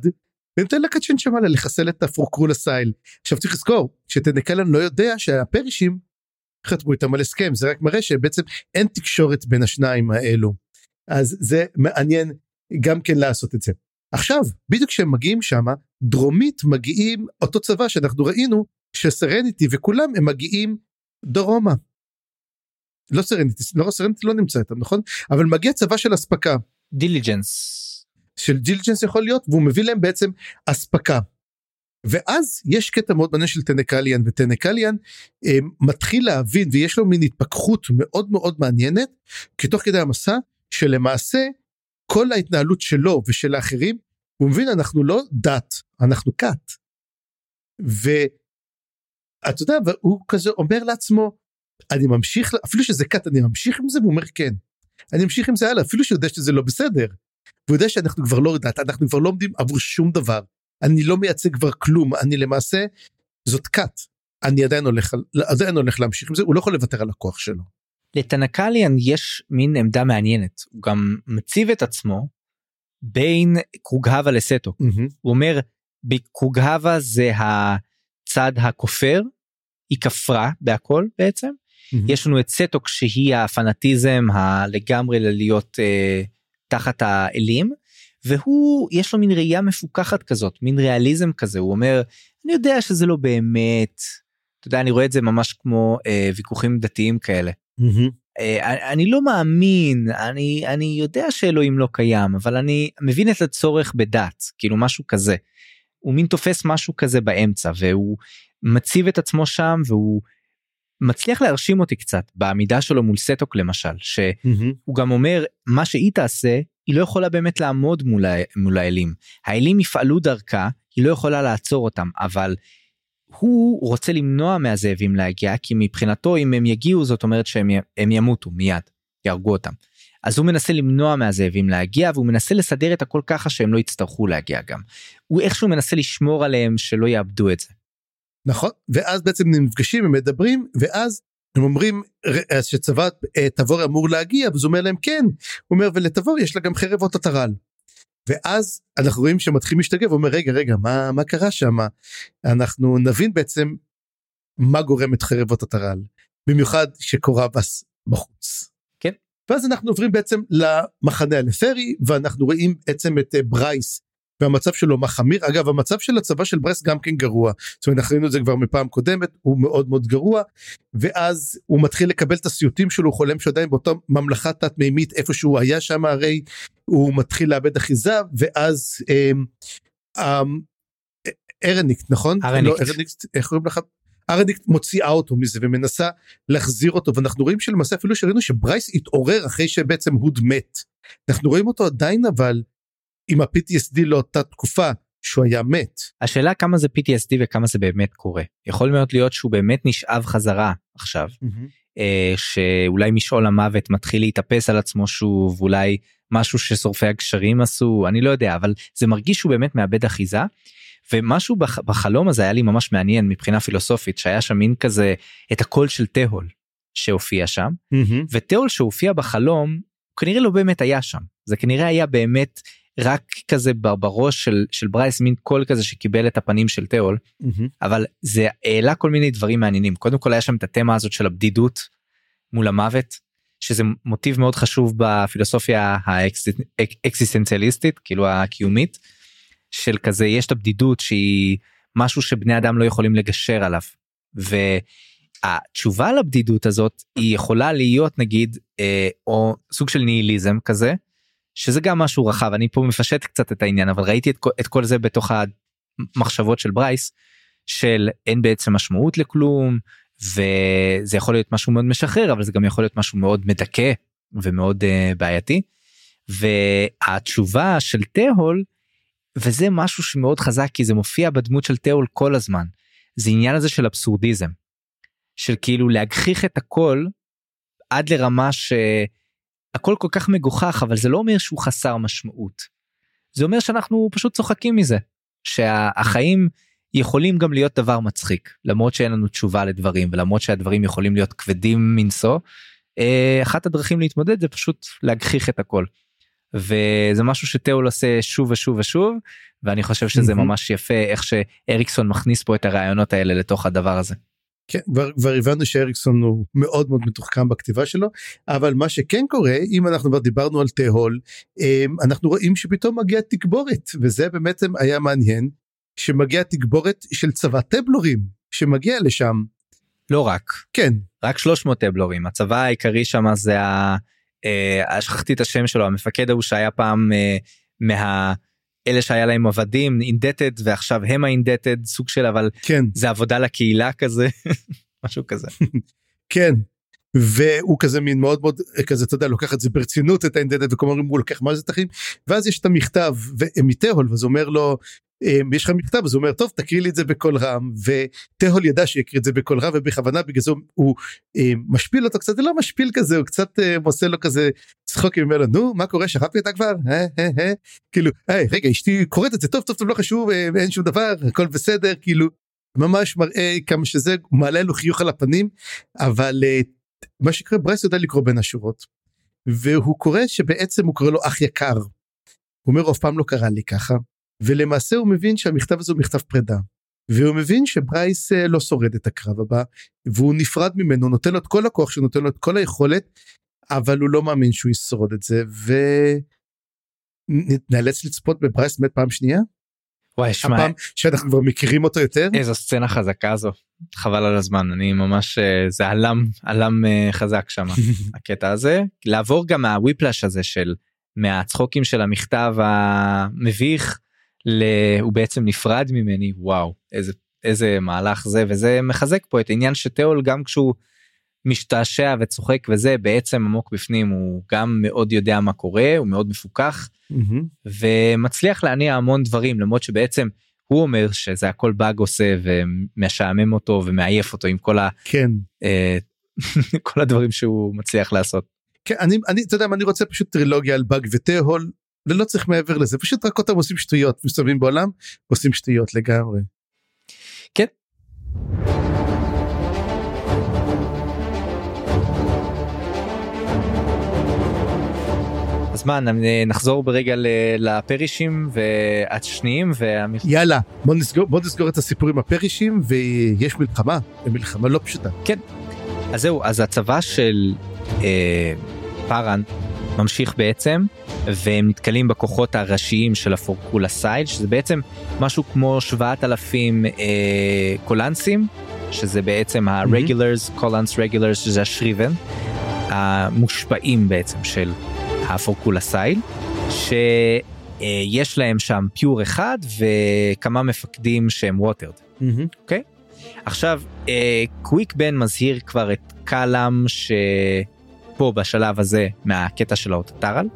וניתן לקצ'ן שמאלה לחסל את הפורקרול הסייל עכשיו צריך לזכור שטנקליאן לא יודע שהפרישים חתמו איתם על הסכם. זה רק מראה שבעצם אין תקשורת בין השניים האלו. אז זה מעניין גם כן לעשות את זה. עכשיו בדיוק כשהם מגיעים שם דרומית מגיעים אותו צבא שאנחנו ראינו שסרניטי וכולם הם מגיעים דרומה. לא סרניטי לא סרניטי לא נמצא איתם נכון אבל מגיע צבא של אספקה. דיליג'נס. של דיליג'נס יכול להיות והוא מביא להם בעצם אספקה. ואז יש קטע מאוד מעניין של טנקליאן וטנקליאן אה, מתחיל להבין ויש לו מין התפכחות מאוד מאוד מעניינת כי תוך כדי המסע שלמעשה כל ההתנהלות שלו ושל האחרים הוא מבין אנחנו לא דת אנחנו כת. ואתה יודע הוא כזה אומר לעצמו אני ממשיך אפילו שזה כת אני ממשיך עם זה והוא אומר כן. אני ממשיך עם זה הלאה אפילו שהוא יודע שזה לא בסדר. והוא יודע שאנחנו כבר לא דת אנחנו כבר לא עומדים עבור שום דבר אני לא מייצג כבר כלום אני למעשה זאת כת אני עדיין הולך עדיין הולך להמשיך עם זה הוא לא יכול לוותר על הכוח שלו. לטנקליאן יש מין עמדה מעניינת. הוא גם מציב את עצמו בין קוגהווה לסטו mm-hmm. הוא אומר בקוגהווה זה הצד הכופר היא כפרה בהכל בעצם. mm-hmm. יש לנו את סטוק שהיא הפנאטיזם הלגמרי ללהיות uh, תחת האלים והוא יש לו מין ראייה מפוקחת כזאת מין ריאליזם כזה. הוא אומר אני יודע שזה לא באמת אתה יודע אני רואה את זה ממש כמו uh, ויכוחים דתיים כאלה Mm-hmm. אני לא מאמין אני אני יודע שאלוהים לא קיים אבל אני מבין את הצורך בדת כאילו משהו כזה. הוא מין תופס משהו כזה באמצע והוא מציב את עצמו שם והוא מצליח להרשים אותי קצת בעמידה שלו מול סטוק למשל שהוא mm-hmm. גם אומר מה שהיא תעשה היא לא יכולה באמת לעמוד מול, מול האלים האלים יפעלו דרכה היא לא יכולה לעצור אותם אבל הוא רוצה למנוע מהזאבים להגיע כי מבחינתו אם הם יגיעו זאת אומרת שהם ימותו מיד יהרגו אותם. אז הוא מנסה למנוע מהזאבים להגיע והוא מנסה לסדר את הכל ככה שהם לא יצטרכו להגיע גם. הוא איכשהו מנסה לשמור עליהם שלא יאבדו את זה. נכון ואז בעצם נפגשים הם מדברים ואז הם אומרים שצבא אה, תבור אמור להגיע וזה אומר להם כן הוא אומר ולתבור יש לה גם חרב אות הטרל. ואז אנחנו רואים שמתחיל משתגע ואומר רגע רגע מה מה קרה שם אנחנו נבין בעצם מה גורם את חרבות הטרל במיוחד שקורבס בחוץ. כן. ואז אנחנו עוברים בעצם למחנה הלפרי ואנחנו רואים בעצם את אה, ברייס והמצב שלו מחמיר אגב המצב של הצבא של ברייס גם כן גרוע זאת אומרת אנחנו ראינו את זה כבר מפעם קודמת הוא מאוד מאוד גרוע ואז הוא מתחיל לקבל את הסיוטים שלו הוא חולם שעדיין באותה ממלכה תת מימית איפה שהוא היה שם הרי הוא מתחיל לאבד אחיזה ואז אמ, אמ, ארניקט נכון? ארניקט. לא, ארניקט איך קוראים לך? ארניקט מוציאה אותו מזה ומנסה להחזיר אותו ואנחנו רואים שלמעשה אפילו שראינו שברייס התעורר אחרי שבעצם הוד מת. אנחנו רואים אותו עדיין אבל עם ה-PTSD לאותה תקופה שהוא היה מת. השאלה כמה זה PTSD וכמה זה באמת קורה. יכול מאוד להיות שהוא באמת נשאב חזרה עכשיו. אה, שאולי משעול המוות מתחיל להתאפס על עצמו שוב אולי משהו ששורפי הגשרים עשו אני לא יודע אבל זה מרגיש שהוא באמת מאבד אחיזה. ומשהו בח, בחלום הזה היה לי ממש מעניין מבחינה פילוסופית שהיה שם מין כזה את הקול של תהול שהופיע שם. ותהול שהופיע בחלום כנראה לא באמת היה שם. זה כנראה היה באמת רק כזה בראש של של ברייס מין קול כזה שקיבל את הפנים של תהול אבל זה העלה כל מיני דברים מעניינים. קודם כל היה שם את התמה הזאת של הבדידות מול המוות שזה מוטיב מאוד חשוב בפילוסופיה האקסיסטנציאליסטית כאילו הקיומית של כזה יש את הבדידות שהיא משהו שבני אדם לא יכולים לגשר עליו. והתשובה לבדידות הזאת היא יכולה להיות נגיד אה, או סוג של ניהיליזם כזה שזה גם משהו רחב אני פה מפשט קצת את העניין אבל ראיתי את, את כל זה בתוך המחשבות של ברייס של אין בעצם משמעות לכלום וזה יכול להיות משהו מאוד משחרר אבל זה גם יכול להיות משהו מאוד מדכא ומאוד uh, בעייתי. והתשובה של תהול וזה משהו שמאוד חזק כי זה מופיע בדמות של תהול כל הזמן זה עניין הזה של אבסורדיזם של כאילו להגחיך את הכל עד לרמה שהכל כל כך מגוחך אבל זה לא אומר שהוא חסר משמעות. זה אומר שאנחנו פשוט צוחקים מזה שהחיים יכולים גם להיות דבר מצחיק למרות שאין לנו תשובה לדברים ולמרות שהדברים יכולים להיות כבדים מנשוא. אה, אחת הדרכים להתמודד זה פשוט להגחיך את הכל. וזה משהו שתאול עושה שוב ושוב ושוב ואני חושב שזה ממש יפה איך שאריקסון מכניס פה את הרעיונות האלה לתוך הדבר הזה. כן, כבר, כבר הבנו שאריקסון הוא מאוד מאוד מתוחכם בכתיבה שלו אבל מה שכן קורה אם אנחנו כבר דיברנו על תהול אמ, אנחנו רואים שפתאום מגיעה תגבורת וזה באמת היה מעניין שמגיע תגבורת של צבא טבלורים שמגיע לשם. לא רק. כן. רק 300 טבלורים הצבא העיקרי שם זה ה... אה, שכחתי את השם שלו המפקד ההוא שהיה פעם אה, מה... אלה שהיה להם עבדים אינדטד ועכשיו הם האינדטד סוג של אבל כן זה עבודה לקהילה כזה משהו כזה. כן והוא כזה מין מאוד מאוד כזה אתה יודע לוקח את זה ברצינות את האינדטד וכמו אומרים הוא לוקח מה זה תחים ואז יש את המכתב ומתהול ואז אומר לו יש לך מכתב אז הוא אומר טוב תקריא לי את זה בקול רם. ותהול ידע שיקריא את זה בקול רם ובכוונה בגלל זה הוא אמ, משפיל אותו קצת. זה לא משפיל כזה הוא קצת עושה לו כזה צחוק אומר לו נו מה קורה? שכבתי אותה כבר? אה, אה, אה. כאילו רגע אשתי קוראת את זה טוב טוב טוב לא חשוב אין שום דבר הכל בסדר. כאילו ממש מראה כמה שזה מעלה לו חיוך על הפנים אבל מה שקורה ברייס יודע לקרוא בין השורות. והוא קורא שבעצם הוא קורא לו אח יקר. הוא אומר אף פעם לא קרה לי ככה ולמעשה הוא מבין שהמכתב הזה הוא מכתב פרידה. והוא מבין שברייס אה, לא שורד את הקרב הבא והוא נפרד ממנו נותן לו את כל הכוח שנותן לו את כל היכולת אבל הוא לא מאמין שהוא ישרוד את זה ונאלץ לצפות בברייס מת פעם שנייה. וואי שמע הפעם שאנחנו כבר מכירים אותו יותר איזו סצנה חזקה זו חבל על הזמן אני ממש אה, זה עלם עלם אה, חזק שם הקטע הזה לעבור גם מהוויפלאש הזה של מהצחוקים של המכתב המביך ל... הוא בעצם נפרד ממני וואו איזה איזה מהלך זה וזה מחזק פה את העניין שתיאול גם כשהוא משתעשע וצוחק וזה בעצם עמוק בפנים הוא גם מאוד יודע מה קורה הוא מאוד מפוקח mm-hmm. ומצליח להניע המון דברים למרות שבעצם הוא אומר שזה הכל באג עושה ומשעמם אותו ומעייף אותו עם כל ה... כן. אה, כל הדברים שהוא מצליח לעשות. כן אני אני אתה יודע אני רוצה פשוט טרילוגיה על באג ותהול ולא צריך מעבר לזה פשוט רק אותם עושים שטויות מסתובבים בעולם עושים שטויות לגמרי. כן. אז מה נחזור ברגע לפרישים והשניים והמלחמה. יאללה בוא נסגור בוא נסגור את הסיפור עם הפרישים ויש מלחמה מלחמה לא פשוטה. כן. אז זהו אז הצבא של אה, פארן ממשיך בעצם והם נתקלים בכוחות הראשיים של הפורקרול אסייל שזה בעצם משהו כמו 7,000 אה, קולנסים שזה בעצם ה-regulars, קולנס regulars שזה ה Shriven המושפעים בעצם של הפורקרול אסייל שיש להם שם pure אחד וכמה מפקדים שהם watered. אוקיי? עכשיו קוויק בן מזהיר כבר את קאלאם שפה בשלב הזה מהקטע של האוטוטרל.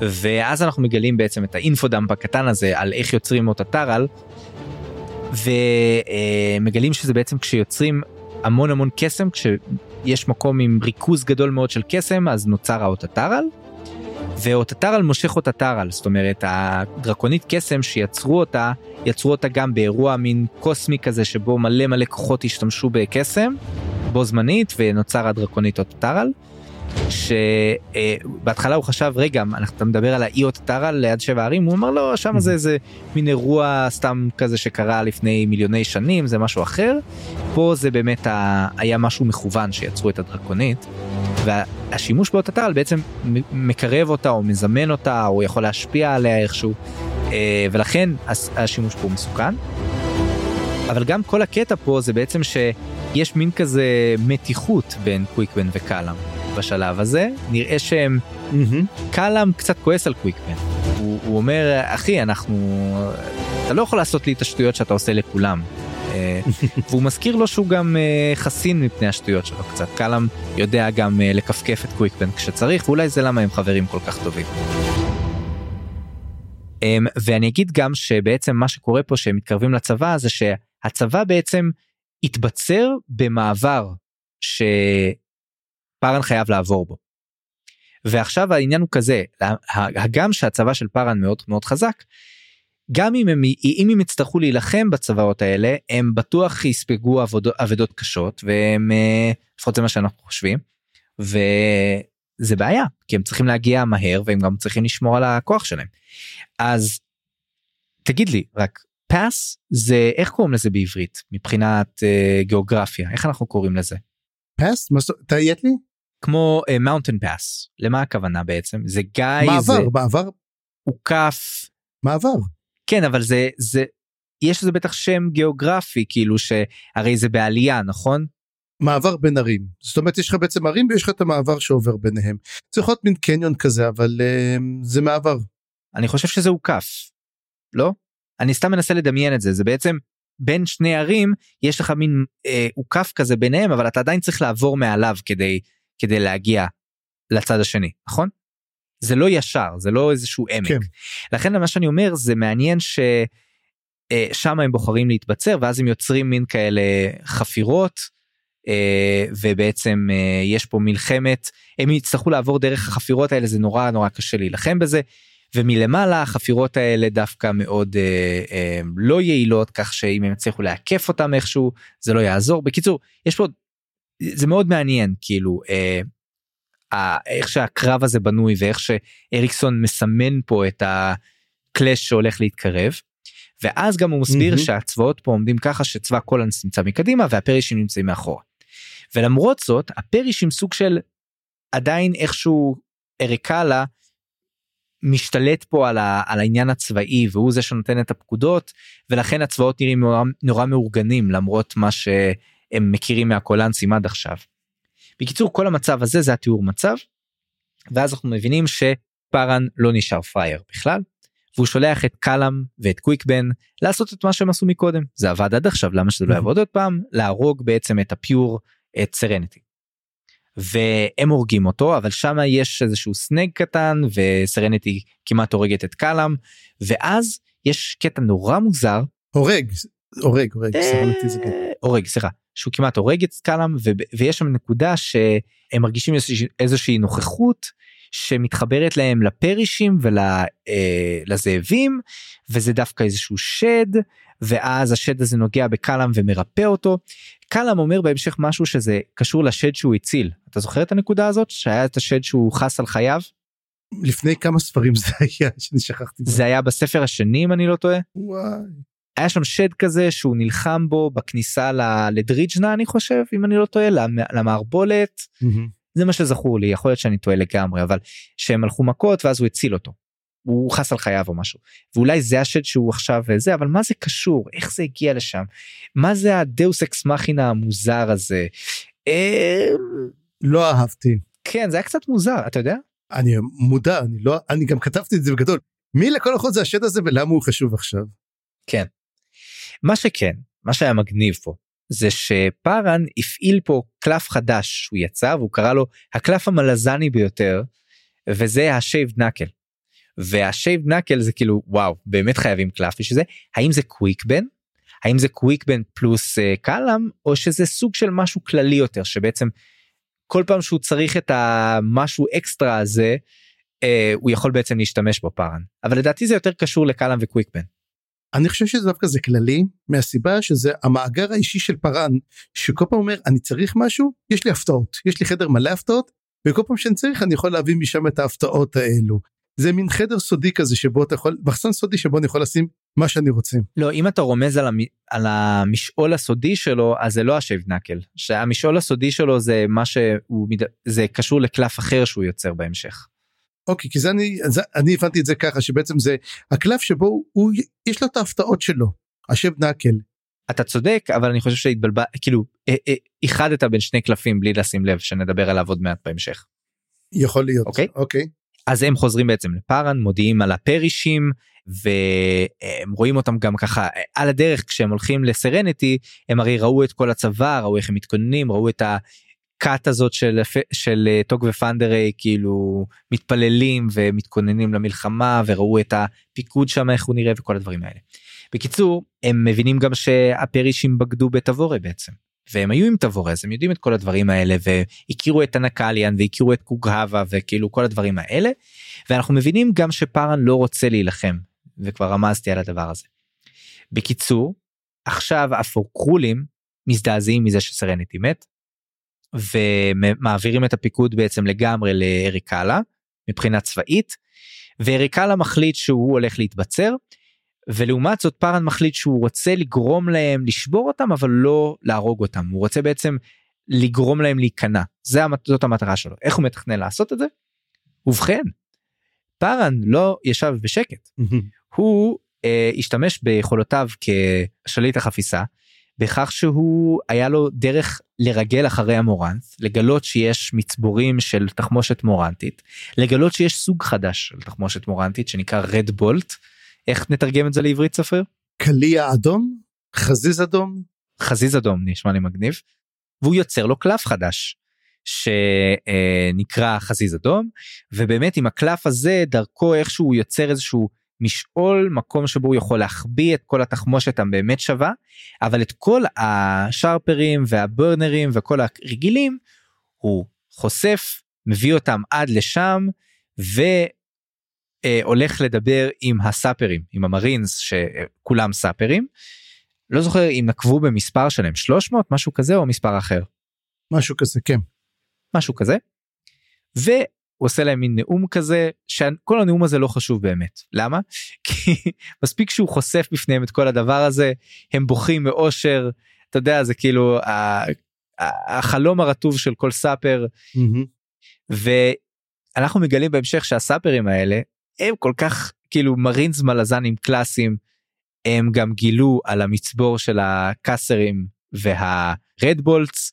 ואז אנחנו מגלים בעצם את ה info-dump הקטן הזה על איך יוצרים אוטוטרל. ומגלים שזה בעצם כשיוצרים המון המון קסם כשיש מקום עם ריכוז גדול מאוד של קסם אז נוצר האוטוטרל. ואוטוטרל מושך אוטוטרל זאת אומרת הדרקונית קסם שיצרו אותה יצרו אותה גם באירוע מין קוסמי כזה שבו מלא מלא כוחות השתמשו בקסם בו זמנית ונוצר הדרקונית אוטוטרל. שבהתחלה הוא חשב רגע אתה מדבר על האי אוטוטרל ליד שבע ערים הוא אמר לא שם זה איזה מין אירוע סתם כזה שקרה לפני מיליוני שנים זה משהו אחר. פה זה באמת היה משהו מכוון שיצרו את הדרקונית. והשימוש באוטוטרל בעצם מקרב אותה או מזמן אותה או יכול להשפיע עליה איכשהו ולכן השימוש פה מסוכן. אבל גם כל הקטע פה זה בעצם שיש מין כזה מתיחות בין קוויקבן וקאלאם בשלב הזה נראה שהם mm-hmm. קאלאם קצת כועס על קוויקבן הוא, הוא אומר אחי אנחנו אתה לא יכול לעשות לי את השטויות שאתה עושה לכולם. והוא מזכיר לו שהוא גם חסין מפני השטויות שלו קצת קאלאם יודע גם לכפכף את קוויקבן כשצריך ואולי זה למה הם חברים כל כך טובים. ואני אגיד גם שבעצם מה שקורה פה שהם מתקרבים לצבא זה שהצבא בעצם התבצר במעבר שפארן חייב לעבור בו. ועכשיו העניין הוא כזה הגם שהצבא של פארן מאוד מאוד חזק גם אם הם אם הם יצטרכו להילחם בצבאות האלה הם בטוח יספגו עבודות אבדות קשות והם לפחות זה מה שאנחנו חושבים. וזה בעיה כי הם צריכים להגיע מהר והם גם צריכים לשמור על הכוח שלהם. אז תגיד לי רק pass זה איך קוראים לזה בעברית מבחינת uh, גיאוגרפיה איך אנחנו קוראים לזה. pass? תהיית לי? כמו mountain uh, pass למה הכוונה בעצם זה גיא מעבר זה מעבר הוקף מעבר כן אבל זה זה יש לזה בטח שם גיאוגרפי כאילו שהרי זה בעלייה נכון? מעבר בין ערים זאת אומרת יש לך בעצם ערים ויש לך את המעבר שעובר ביניהם יכול להיות מין קניון כזה אבל uh, זה מעבר. אני חושב שזה הוקף. לא? אני סתם מנסה לדמיין את זה זה בעצם בין שני ערים יש לך מין הוקף אה, כזה ביניהם אבל אתה עדיין צריך לעבור מעליו כדי כדי להגיע לצד השני נכון? זה לא ישר זה לא איזשהו עמק כן. לכן מה שאני אומר זה מעניין ששם הם בוחרים להתבצר ואז הם יוצרים מין כאלה חפירות אה, ובעצם אה, יש פה מלחמת הם יצטרכו לעבור דרך החפירות האלה זה נורא נורא קשה להילחם בזה ומלמעלה החפירות האלה דווקא מאוד אה, אה, לא יעילות כך שאם הם יצליחו לעקף אותם איכשהו זה לא יעזור בקיצור יש פה זה מאוד מעניין כאילו אה, איך שהקרב הזה בנוי ואיך שאריקסון מסמן פה את הקלאש שהולך להתקרב. ואז גם הוא מסביר mm-hmm. שהצבאות פה עומדים ככה שצבא קולנס נמצא מקדימה והפרישים נמצאים מאחורה. ולמרות זאת הפרישים סוג של עדיין איכשהו אריקלה משתלט פה על, ה, על העניין הצבאי והוא זה שנותן את הפקודות ולכן הצבאות נראים נורא, נורא מאורגנים למרות מה שהם מכירים מהקולנסים עד עכשיו. בקיצור כל המצב הזה זה התיאור מצב ואז אנחנו מבינים שפארן לא נשאר פרייר בכלל והוא שולח את קאלאם ואת קוויקבן לעשות את מה שהם עשו מקודם. זה עבד עד עכשיו למה שזה לא יעבוד עוד פעם? להרוג בעצם את הפיור את סרנטי. והם הורגים אותו אבל שם יש איזשהו סנג קטן וסרנטי כמעט הורגת את קאלאם ואז יש קטע נורא מוזר. הורג הורג הורג אה, הורג סליחה שהוא כמעט הורג את קאלאם ויש שם נקודה שהם מרגישים איזושהי נוכחות שמתחברת להם לפרישים ולזאבים אה, וזה דווקא איזשהו שד ואז השד הזה נוגע בקלאם ומרפא אותו. קלאם אומר בהמשך משהו שזה קשור לשד שהוא הציל אתה זוכר את הנקודה הזאת שהיה את השד שהוא חס על חייו? לפני כמה ספרים זה היה שאני שכחתי זה היה בספר השני אם אני לא טועה. וואי. היה שם שד כזה שהוא נלחם בו בכניסה לדריג'נה אני חושב אם אני לא טועה למערבולת. Mm-hmm. זה מה שזכור לי יכול להיות שאני טועה לגמרי אבל שהם הלכו מכות ואז הוא הציל אותו. הוא חס על חייו או משהו ואולי זה השד שהוא עכשיו זה אבל מה זה קשור איך זה הגיע לשם מה זה הדאוס אקס מכינה המוזר הזה. לא אהבתי. כן זה היה קצת מוזר אתה יודע אני מודע אני לא אני גם כתבתי את זה בגדול מי לכל הרוחות זה השד הזה ולמה הוא חשוב עכשיו. כן. מה שכן מה שהיה מגניב פה זה שפארן הפעיל פה קלף חדש שהוא יצא והוא קרא לו הקלף המלזני ביותר וזה ה shaved knuckle. וה shaved knuckle זה כאילו וואו באמת חייבים קלף בשביל זה האם זה קוויקבן האם זה קוויקבן פלוס uh, קלאם או שזה סוג של משהו כללי יותר שבעצם כל פעם שהוא צריך את המשהו אקסטרה הזה uh, הוא יכול בעצם להשתמש בו פארן אבל לדעתי זה יותר קשור לקלאם וקוויקבן. אני חושב שזה דווקא זה כללי מהסיבה שזה המאגר האישי של פארן שכל פעם אומר אני צריך משהו יש לי הפתעות יש לי חדר מלא הפתעות וכל פעם שאני צריך אני יכול להביא משם את ההפתעות האלו. זה מין חדר סודי כזה שבו אתה יכול מחסן סודי שבו אני יכול לשים מה שאני רוצה. לא אם אתה רומז על, המ... על המשעול הסודי שלו אז זה לא השייב נקל שהמשעול הסודי שלו זה מה שהוא זה קשור לקלף אחר שהוא יוצר בהמשך. אוקיי כי זה אני זה, אני הבנתי את זה ככה שבעצם זה הקלף שבו הוא יש לו את ההפתעות שלו השייב נקל. אתה צודק אבל אני חושב שהתבלבל כאילו אה, אה, איחדת בין שני קלפים בלי לשים לב שנדבר עליו עוד מעט בהמשך. יכול להיות אוקיי אוקיי. אז הם חוזרים בעצם לפארן מודיעים על הפרישים והם רואים אותם גם ככה על הדרך כשהם הולכים לסרנטי הם הרי ראו את כל הצבא ראו איך הם מתכוננים ראו את הכת הזאת של של אה, טוג ופנדרי כאילו מתפללים ומתכוננים למלחמה וראו את הפיקוד שם איך הוא נראה וכל הדברים האלה. בקיצור הם מבינים גם שהפרישים בגדו בתבורי בעצם. והם היו עם תבורי אז הם יודעים את כל הדברים האלה והכירו את הנקליאן והכירו את קוגהווה וכאילו כל הדברים האלה ואנחנו מבינים גם שפארן לא רוצה להילחם וכבר רמזתי על הדבר הזה. בקיצור עכשיו הפורקרולים מזדעזעים מזה שסרניטי מת ומעבירים את הפיקוד בעצם לגמרי לאריקאלה מבחינה צבאית. ואריקאלה מחליט שהוא הולך להתבצר ולעומת זאת פארן מחליט שהוא רוצה לגרום להם לשבור אותם אבל לא להרוג אותם. הוא רוצה בעצם לגרום להם להיכנע. זה זאת המטרה שלו. איך הוא מתכנן לעשות את זה? ובכן פארן לא ישב בשקט. הוא אה, השתמש ביכולותיו כשליט החפיסה בכך שהוא היה לו דרך לרגל אחרי המורנט לגלות שיש מצבורים של תחמושת מורנטית לגלות שיש סוג חדש של תחמושת מורנטית שנקרא רד בולט. איך נתרגם את זה לעברית ספר? קליע אדום? חזיז אדום? חזיז אדום נשמע לי מגניב. והוא יוצר לו קלף חדש שנקרא חזיז אדום ובאמת עם הקלף הזה דרכו איכשהו יוצר איזשהו משעול מקום שבו הוא יכול להחביא את כל התחמושת הבאמת שווה אבל את כל השרפרים והברנרים וכל הרגילים הוא חושף מביא אותם עד לשם והולך לדבר עם הסאפרים עם המרינס שכולם סאפרים. לא זוכר אם נקבו במספר שלהם 300 משהו כזה או מספר אחר. משהו כזה כן. משהו כזה. הוא עושה להם מין נאום כזה שכל הנאום הזה לא חשוב באמת. למה? כי מספיק שהוא חושף בפניהם את כל הדבר הזה הם בוכים מאושר אתה יודע זה כאילו החלום הרטוב של כל סאפר. ואנחנו מגלים בהמשך שהסאפרים האלה הם כל כך כאילו מרינס מלזנים קלאסיים הם גם גילו על המצבור של הקאסרים והרדבולטס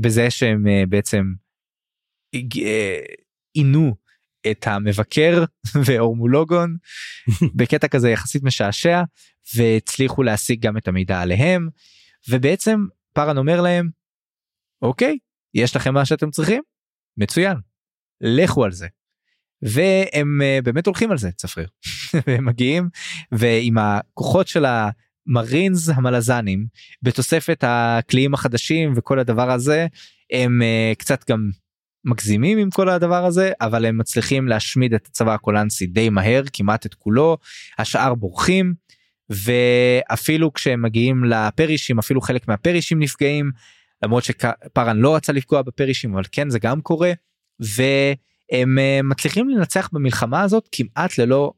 בזה שהם אה, בעצם אה, עינו את המבקר ואורמולוגון בקטע כזה יחסית משעשע והצליחו להשיג גם את המידע עליהם. ובעצם פארן אומר להם אוקיי יש לכם מה שאתם צריכים? מצוין לכו על זה. והם uh, באמת הולכים על זה צפריר. הם מגיעים ועם הכוחות של המרינס המלזנים בתוספת הקליעים החדשים וכל הדבר הזה הם uh, קצת גם מגזימים עם כל הדבר הזה אבל הם מצליחים להשמיד את הצבא הקולנסי די מהר כמעט את כולו השאר בורחים ואפילו כשהם מגיעים לפרישים אפילו חלק מהפרישים נפגעים למרות שפארן לא רצה לפגוע בפרישים אבל כן זה גם קורה והם אה, מצליחים לנצח במלחמה הזאת כמעט ללא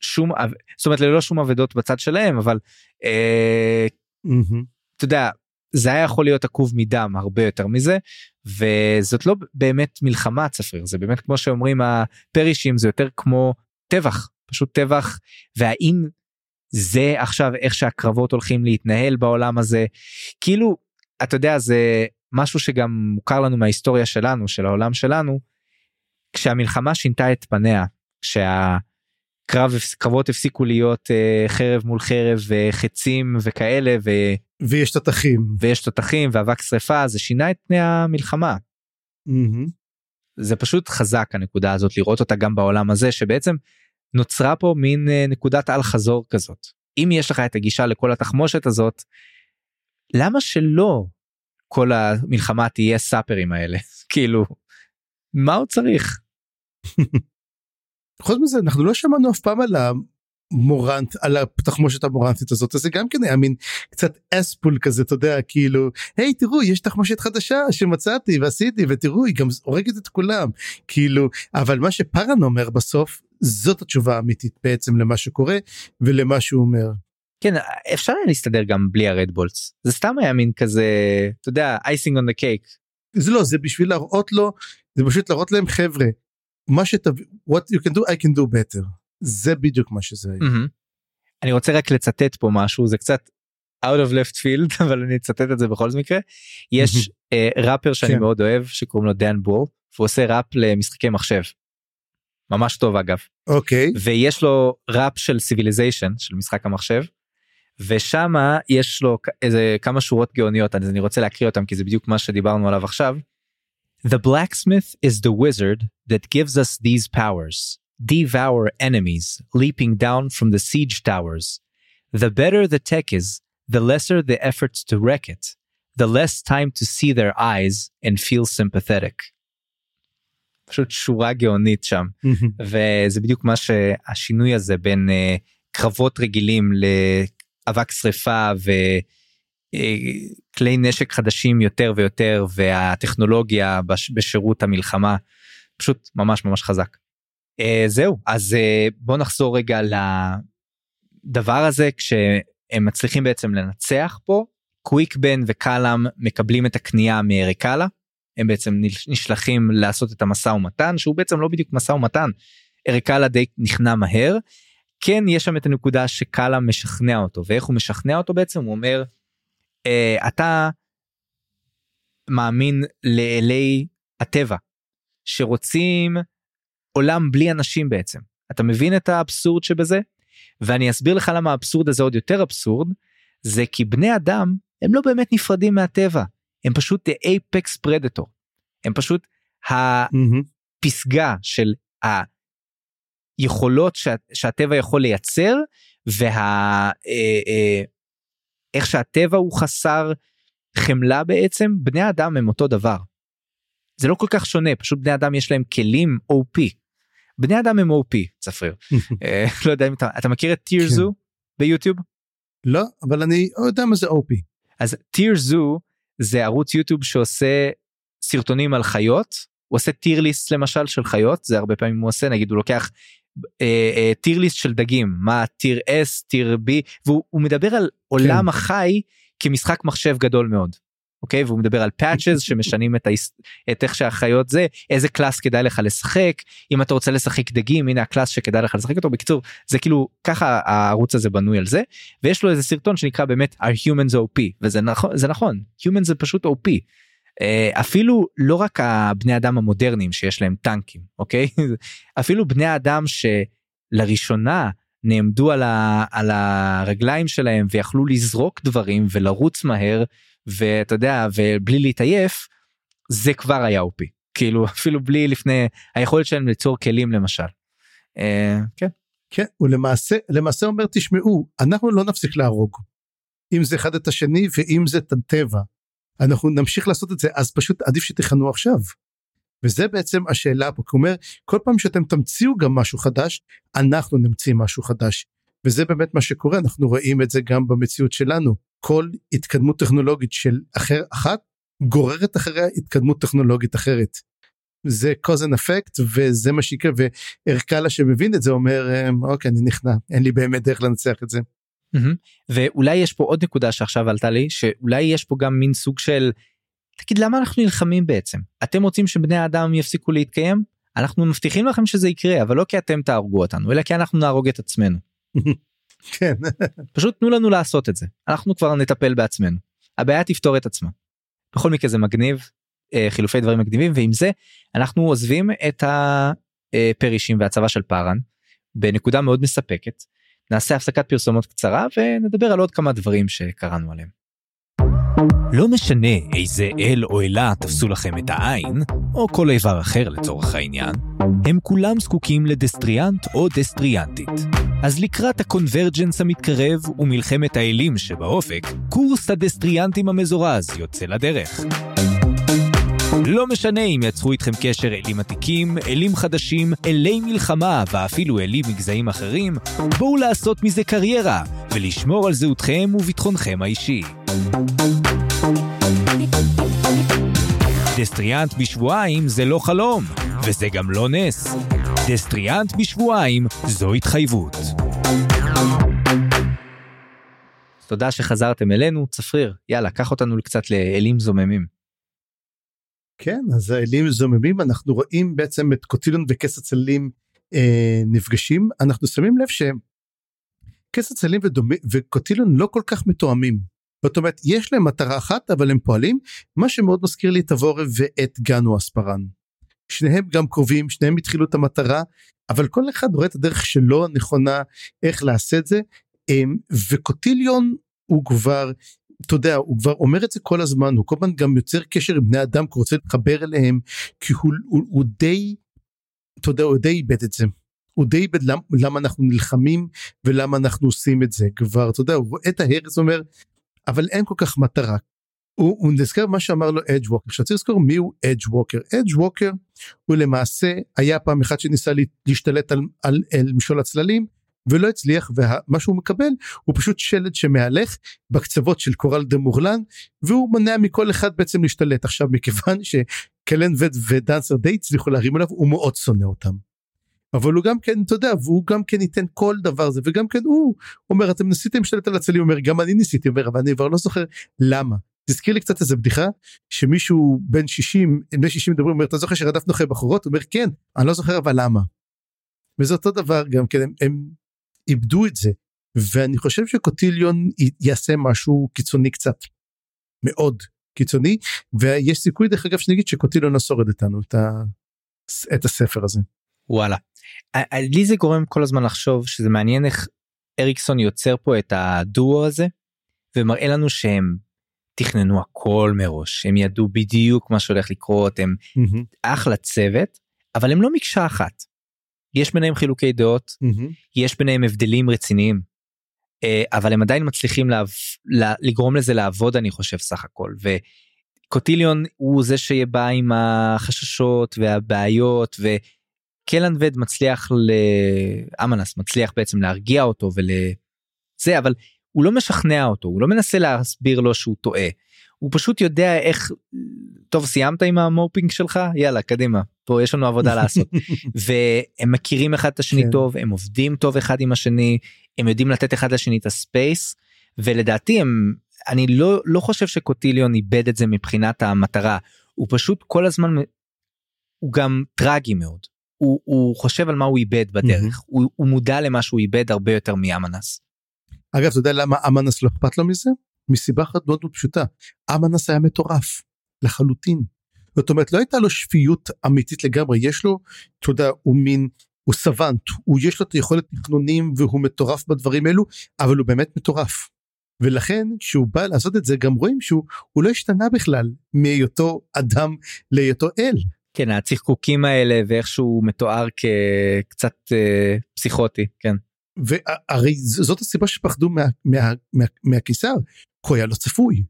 שום זאת אומרת ללא שום אבדות בצד שלהם אבל אה, mm-hmm. אתה יודע זה היה יכול להיות עקוב מדם הרבה יותר מזה וזאת לא באמת מלחמה צפריר זה באמת כמו שאומרים הפרישים זה יותר כמו טבח פשוט טבח והאם זה עכשיו איך שהקרבות הולכים להתנהל בעולם הזה. כאילו אתה יודע זה משהו שגם מוכר לנו מההיסטוריה שלנו של העולם שלנו כשהמלחמה שינתה את פניה, כשהקרבות הפסיקו להיות uh, חרב מול חרב וחצים וכאלה ו... ויש תותחים ויש תותחים ואבק שרפה זה שינה את פני המלחמה. Mm-hmm. זה פשוט חזק הנקודה הזאת לראות אותה גם בעולם הזה שבעצם נוצרה פה מין uh, נקודת אל חזור כזאת. אם יש לך את הגישה לכל התחמושת הזאת למה שלא כל המלחמה תהיה סאפרים האלה כאילו מה הוא צריך. חוץ מזה אנחנו לא שמענו אף פעם על המורנט על התחמושת המורנטית הזאת אז זה גם כן היה מין קצת אספול כזה אתה יודע כאילו היי תראו יש תחמושת חדשה שמצאתי ועשיתי ותראו היא גם הורגת את כולם כאילו אבל מה שפארן אומר בסוף זאת התשובה האמיתית בעצם למה שקורה ולמה שהוא אומר. כן אפשר היה להסתדר גם בלי הרדבולטס זה סתם היה מין כזה אתה יודע אייסינג און דה קייק. זה לא זה בשביל להראות לו זה פשוט להראות להם חבר'ה מה שתביא what you can do I can do better זה בדיוק מה שזה היה. Mm-hmm. אני רוצה רק לצטט פה משהו זה קצת out of left field אבל אני אצטט את זה בכל מקרה יש uh, ראפר שאני כן. מאוד אוהב שקוראים לו דן בור והוא עושה ראפ למשחקי מחשב. ממש טוב אגב. אוקיי. Okay. ויש לו ראפ של סיביליזיישן של משחק המחשב. ושמה יש לו איזה כמה שורות גאוניות אז אני רוצה להקריא אותם כי זה בדיוק מה שדיברנו עליו עכשיו. The blacksmith is the wizard that gives us these powers. Devour enemies leaping down from the siege towers. The better the tech is, the lesser the efforts to wreck it, the less time to see their eyes and feel sympathetic. פשוט שורה גאונית שם וזה בדיוק מה שהשינוי הזה בין uh, קרבות רגילים לאבק שריפה ו... כלי נשק חדשים יותר ויותר והטכנולוגיה בשירות המלחמה פשוט ממש ממש חזק. אה, זהו אז אה, בוא נחזור רגע לדבר הזה כשהם מצליחים בעצם לנצח פה. קוויק בן וקאלאם מקבלים את הקנייה מאריקאלה. הם בעצם נשלחים לעשות את המשא ומתן שהוא בעצם לא בדיוק משא ומתן. אריקאלה די נכנע מהר. כן יש שם את הנקודה שקאלאם משכנע אותו ואיך הוא משכנע אותו בעצם? הוא אומר uh, אתה מאמין לאלי הטבע שרוצים עולם בלי אנשים בעצם. אתה מבין את האבסורד שבזה? ואני אסביר לך למה האבסורד הזה עוד יותר אבסורד זה כי בני אדם הם לא באמת נפרדים מהטבע. הם פשוט אייפקס פרדטור הם פשוט הפסגה של היכולות שה, שהטבע יכול לייצר וה... אה, אה, איך שהטבע הוא חסר חמלה בעצם בני אדם הם אותו דבר. זה לא כל כך שונה פשוט בני אדם יש להם כלים OP. בני אדם הם OP צפריר. אה, לא יודע אם אתה, אתה מכיר את טירזו כן. ביוטיוב? לא אבל אני יודע מה זה OP. אז TierZoo זה ערוץ יוטיוב שעושה סרטונים על חיות הוא עושה tier list למשל של חיות זה הרבה פעמים הוא עושה נגיד הוא לוקח tier list של דגים מה tier S tier B והוא מדבר על עולם כן. החי כמשחק מחשב גדול מאוד. אוקיי? והוא מדבר על patches שמשנים את, ההס... את איך שהחיות זה איזה class כדאי לך לשחק אם אתה רוצה לשחק דגים הנה ה class שכדאי לך לשחק אותו. בקיצור זה כאילו ככה הערוץ הזה בנוי על זה ויש לו איזה סרטון שנקרא באמת are humans OP וזה נכון זה נכון humans זה פשוט OP אה, אפילו לא רק הבני אדם המודרניים שיש להם טנקים אוקיי? אפילו בני אדם שלראשונה נעמדו על, ה, על הרגליים שלהם ויכלו לזרוק דברים ולרוץ מהר ואתה יודע ובלי להתעייף זה כבר היה אופי כאילו אפילו בלי לפני היכולת שלהם ליצור כלים למשל. אה, כן. כן ולמעשה למעשה אומר תשמעו אנחנו לא נפסיק להרוג. אם זה אחד את השני ואם זה את הטבע אנחנו נמשיך לעשות את זה אז פשוט עדיף שתכנו עכשיו. וזה בעצם השאלה פה, כי הוא אומר כל פעם שאתם תמציאו גם משהו חדש אנחנו נמציא משהו חדש. וזה באמת מה שקורה אנחנו רואים את זה גם במציאות שלנו כל התקדמות טכנולוגית של אחר אחת גוררת אחריה התקדמות טכנולוגית אחרת. זה cause and effect וזה מה שיקרה וערכלה שמבין את זה אומר אמ, אוקיי אני נכנע אין לי באמת דרך לנצח את זה. Mm-hmm. ואולי יש פה עוד נקודה שעכשיו עלתה לי שאולי יש פה גם מין סוג של תגיד למה אנחנו נלחמים בעצם אתם רוצים שבני האדם יפסיקו להתקיים אנחנו מבטיחים לכם שזה יקרה אבל לא כי אתם תהרגו אותנו אלא כי אנחנו נהרוג את עצמנו. כן. פשוט תנו לנו לעשות את זה אנחנו כבר נטפל בעצמנו הבעיה תפתור את עצמה. בכל מקרה זה מגניב אה, חילופי דברים מקדימים ועם זה אנחנו עוזבים את הפרישים והצבא של פארן בנקודה מאוד מספקת. נעשה הפסקת פרסומות קצרה ונדבר על עוד כמה דברים שקראנו עליהם. לא משנה איזה אל או אלה תפסו לכם את העין, או כל איבר אחר לצורך העניין, הם כולם זקוקים לדסטריאנט או דסטריאנטית. אז לקראת הקונברג'נס המתקרב ומלחמת האלים שבאופק, קורס הדסטריאנטים המזורז יוצא לדרך. לא משנה אם יצרו איתכם קשר אלים עתיקים, אלים חדשים, אלי מלחמה ואפילו אלים מגזעים אחרים, בואו לעשות מזה קריירה ולשמור על זהותכם וביטחונכם האישי. דסטריאנט בשבועיים זה לא חלום, וזה גם לא נס. דסטריאנט בשבועיים זו התחייבות. תודה שחזרתם אלינו, צפריר, יאללה, קח אותנו קצת לאלים זוממים. כן, אז האלים זוממים, אנחנו רואים בעצם את קוטילון וכס הצללים אה, נפגשים, אנחנו שמים לב שכס הצללים וקוטילון לא כל כך מתואמים. זאת אומרת, יש להם מטרה אחת, אבל הם פועלים, מה שמאוד מזכיר לי את הוורב ואת גנו אספרן. שניהם גם קרובים, שניהם התחילו את המטרה, אבל כל אחד רואה את הדרך שלו הנכונה איך לעשות את זה, אמ, וקוטיליון הוא כבר, אתה יודע, הוא כבר אומר את זה כל הזמן, הוא כל הזמן גם יוצר קשר עם בני אדם, כי הוא רוצה להתחבר אליהם, כי הוא, הוא, הוא די, אתה יודע, הוא די איבד את זה. הוא די איבד למה, למה אנחנו נלחמים ולמה אנחנו עושים את זה כבר, אתה יודע, הוא רואה את ההרס, אומר, אבל אין כל כך מטרה. הוא, הוא נזכר מה שאמר לו אדג' ווקר, עכשיו צריך לזכור מי הוא אדג' ווקר. אדג' ווקר הוא למעשה היה פעם אחת שניסה להשתלט על, על, על משול הצללים ולא הצליח ומה שהוא מקבל הוא פשוט שלד שמהלך בקצוות של קורל דה מורלן והוא מונע מכל אחד בעצם להשתלט עכשיו מכיוון שקלן וד ודנסר די הצליחו להרים עליו הוא מאוד שונא אותם. אבל הוא גם כן אתה יודע והוא גם כן ייתן כל דבר זה וגם כן הוא אומר אתם ניסיתם להשתלט על הצללים אומר גם אני ניסיתי אומר אבל אני כבר לא זוכר למה תזכיר לי קצת איזה בדיחה שמישהו בן 60 בני 60 מדברים אומר אתה זוכר שרדפנו אחרי בחורות אומר כן אני לא זוכר אבל למה. וזה אותו דבר גם כן הם, הם איבדו את זה ואני חושב שקוטיליון יעשה משהו קיצוני קצת מאוד קיצוני ויש סיכוי דרך אגב שנגיד שקוטיליון לא שורד איתנו את, ה, את הספר הזה. וואלה. לי זה גורם כל הזמן לחשוב שזה מעניין איך אריקסון יוצר פה את הדואו הזה ומראה לנו שהם תכננו הכל מראש הם ידעו בדיוק מה שהולך לקרות הם mm-hmm. אחלה צוות אבל הם לא מקשה אחת. יש ביניהם חילוקי דעות mm-hmm. יש ביניהם הבדלים רציניים אה, אבל הם עדיין מצליחים לה, לגרום לזה לעבוד אני חושב סך הכל וקוטיליון הוא זה שבא עם החששות והבעיות וקלן וד מצליח לאמנס מצליח בעצם להרגיע אותו ולזה אבל הוא לא משכנע אותו הוא לא מנסה להסביר לו שהוא טועה. הוא פשוט יודע איך טוב סיימת עם המורפינג שלך יאללה קדימה פה יש לנו עבודה לעשות והם מכירים אחד את השני כן. טוב הם עובדים טוב אחד עם השני הם יודעים לתת אחד לשני את הספייס ולדעתי הם אני לא לא חושב שקוטיליון איבד את זה מבחינת המטרה הוא פשוט כל הזמן הוא גם טרגי מאוד הוא, הוא חושב על מה הוא איבד בדרך mm-hmm. הוא, הוא מודע למה שהוא איבד הרבה יותר מאמנס. אגב אתה יודע למה אמנס לא אכפת לו מזה? מסיבה אחת מאוד מאוד פשוטה אמנס היה מטורף לחלוטין. זאת אומרת לא הייתה לו שפיות אמיתית לגמרי יש לו אתה יודע הוא מין הוא סוונט הוא יש לו את היכולת תכנונים והוא מטורף בדברים אלו אבל הוא באמת מטורף. ולכן כשהוא בא לעשות את זה גם רואים שהוא לא השתנה בכלל מהיותו אדם להיותו אל. כן הצחקוקים האלה ואיך שהוא מתואר כקצת אה, פסיכוטי כן. והרי זאת הסיבה שפחדו מה, מה, מה, מהקיסר, הוא היה לא צפוי.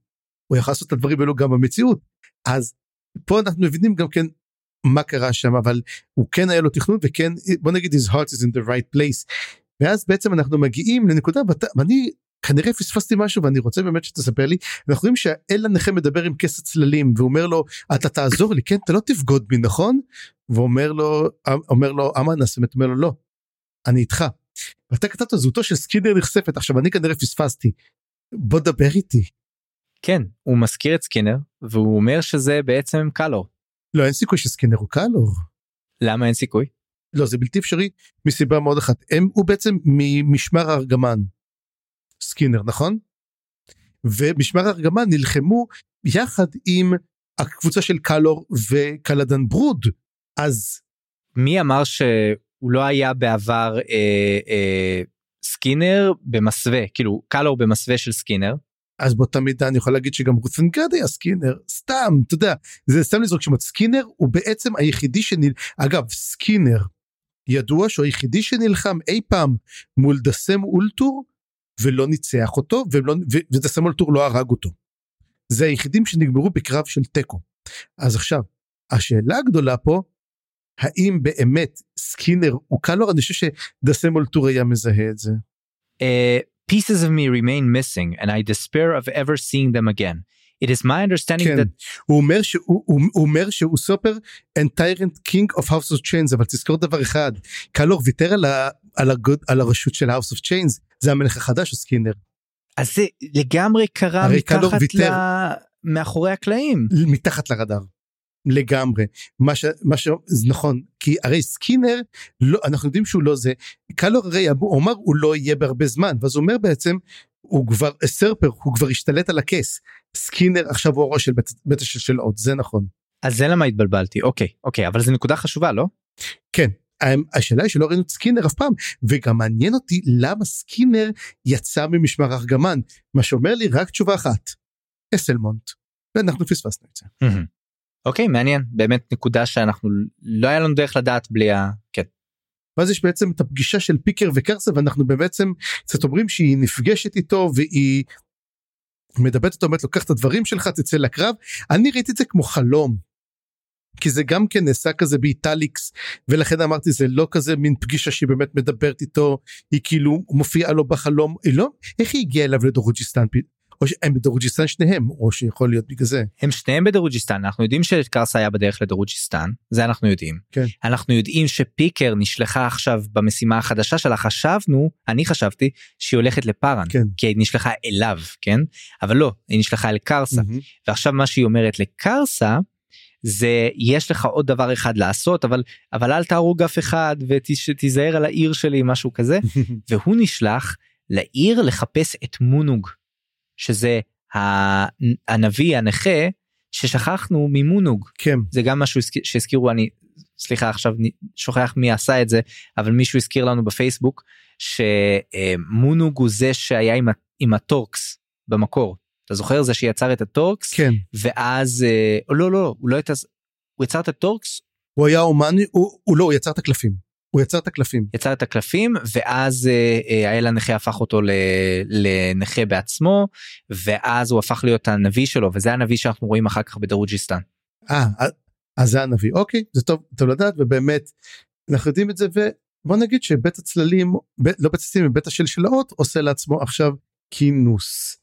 הוא יכול לעשות את הדברים האלו גם במציאות. אז פה אנחנו מבינים גם כן מה קרה שם אבל הוא כן היה לו תכנון וכן בוא נגיד his heart is in the right place. ואז בעצם אנחנו מגיעים לנקודה ואני כנראה פספסתי משהו ואני רוצה באמת שתספר לי. אנחנו רואים שהאל הנכה מדבר עם כס הצללים ואומר לו אתה תעזור לי כן? אתה לא תבגוד בי נכון? ואומר לו אומר לו אמנס אומר לו לא אני איתך. ואתה כתבת זהותו של סקינר נחשפת. עכשיו אני כנראה פספסתי. בוא דבר איתי. כן הוא מזכיר את סקינר והוא אומר שזה בעצם קלור. לא אין סיכוי שסקינר הוא קלור. למה אין סיכוי? לא זה בלתי אפשרי מסיבה מאוד אחת. הם הוא בעצם ממשמר הארגמן סקינר נכון? ומשמר הארגמן נלחמו יחד עם הקבוצה של קלור וקלדן ברוד אז מי אמר שהוא לא היה בעבר אה, אה, סקינר במסווה כאילו קלור במסווה של סקינר. אז באותה מידה אני יכול להגיד שגם רות'נגרד היה סקינר סתם אתה יודע זה סתם לזרוק שמות סקינר הוא בעצם היחידי שנל... אגב סקינר ידוע שהוא היחידי שנלחם אי פעם מול דסם אולטור ולא ניצח אותו ולא, ו, ודסם אולטור לא הרג אותו. זה היחידים שנגמרו בקרב של תיקו. אז עכשיו השאלה הגדולה פה האם באמת סקינר הוא קלור אני חושב שדסם אולטור היה מזהה את זה. Uh, pieces of me remain missing and I despair of ever seeing them again. It is my understanding כן. that הוא אומר שהוא הוא, הוא אומר שהוא usurper and tyrant king of house of chains אבל תזכור דבר אחד קלור ויתר על, ה, על, הגוד, על הרשות של house of chains זה המלך החדש הוא סקינר אז זה לגמרי קרה מתחת. ל... מאחורי הקלעים. מתחת לרדאר. לגמרי מה ש... מה ש... זה נכון כי הרי סקינר לא אנחנו יודעים שהוא לא זה קלור הרי הוא אמר הוא לא יהיה בהרבה זמן ואז הוא אומר בעצם הוא כבר usurper הוא כבר השתלט על הכס סקינר עכשיו הוא הראש של בית, בית השלשלות זה נכון אז זה למה התבלבלתי אוקיי אוקיי אבל זו נקודה חשובה לא? כן השאלה היא שלא ראינו את סקינר אף פעם וגם מעניין אותי למה סקינר יצא ממשמר ארגמן מה שאומר לי רק תשובה אחת אסלמונט ואנחנו פספסנו את זה. אוקיי מעניין באמת נקודה שאנחנו לא היה לנו דרך לדעת בלי ה... כן. ואז יש בעצם את הפגישה של פיקר וקרסה ואנחנו בעצם קצת אומרים שהיא נפגשת איתו והיא מדברת איתו אומרת לוקח את הדברים שלך תצא לקרב אני ראיתי את זה כמו חלום. כי זה גם כן נעשה כזה ב italics ולכן אמרתי זה לא כזה מין פגישה שהיא באמת מדברת איתו היא כאילו מופיעה לו בחלום היא לא איך היא הגיעה אליו לדורוג'יסטן פ- או שהם בדורוג'יסטן שניהם או שיכול להיות בגלל זה הם שניהם בדרוג'יסטן אנחנו יודעים שקרסה היה בדרך לדרוג'יסטן זה אנחנו יודעים כן. אנחנו יודעים שפיקר נשלחה עכשיו במשימה החדשה שלה חשבנו אני חשבתי שהיא הולכת לפארן כן. כי היא נשלחה אליו כן אבל לא היא נשלחה אל קרסה מהמם. ועכשיו מה שהיא אומרת לקרסה זה יש לך עוד דבר אחד לעשות אבל אבל אל תהרוג אף אחד ותיזהר על העיר שלי משהו כזה. והוא נשלח לעיר לחפש את מונוג שזה הנביא הנכה ששכחנו ממונוג. כן. זה גם משהו שהזכיר- שהזכירו אני סליחה עכשיו שוכח מי עשה את זה אבל מישהו הזכיר לנו בפייסבוק שמונוג הוא זה שהיה עם, עם הטורקס במקור אתה זוכר זה שיצר את הטורקס? כן. ואז אה, לא לא הוא לא הייתה הוא יצר את הטורקס? הוא היה אומן הוא, הוא לא הוא יצר את הקלפים. הוא יצר את הקלפים. יצר את הקלפים ואז אה, אה, האל הנכה הפך אותו לנכה בעצמו ואז הוא הפך להיות הנביא שלו וזה הנביא שאנחנו רואים אחר כך בדרוג'יסטן. אה, אז זה הנביא. אוקיי זה טוב טוב לדעת ובאמת אנחנו יודעים את זה ובוא נגיד שבית הצללים ב- לא בית הצללים בית השלשלאות עושה לעצמו עכשיו כינוס.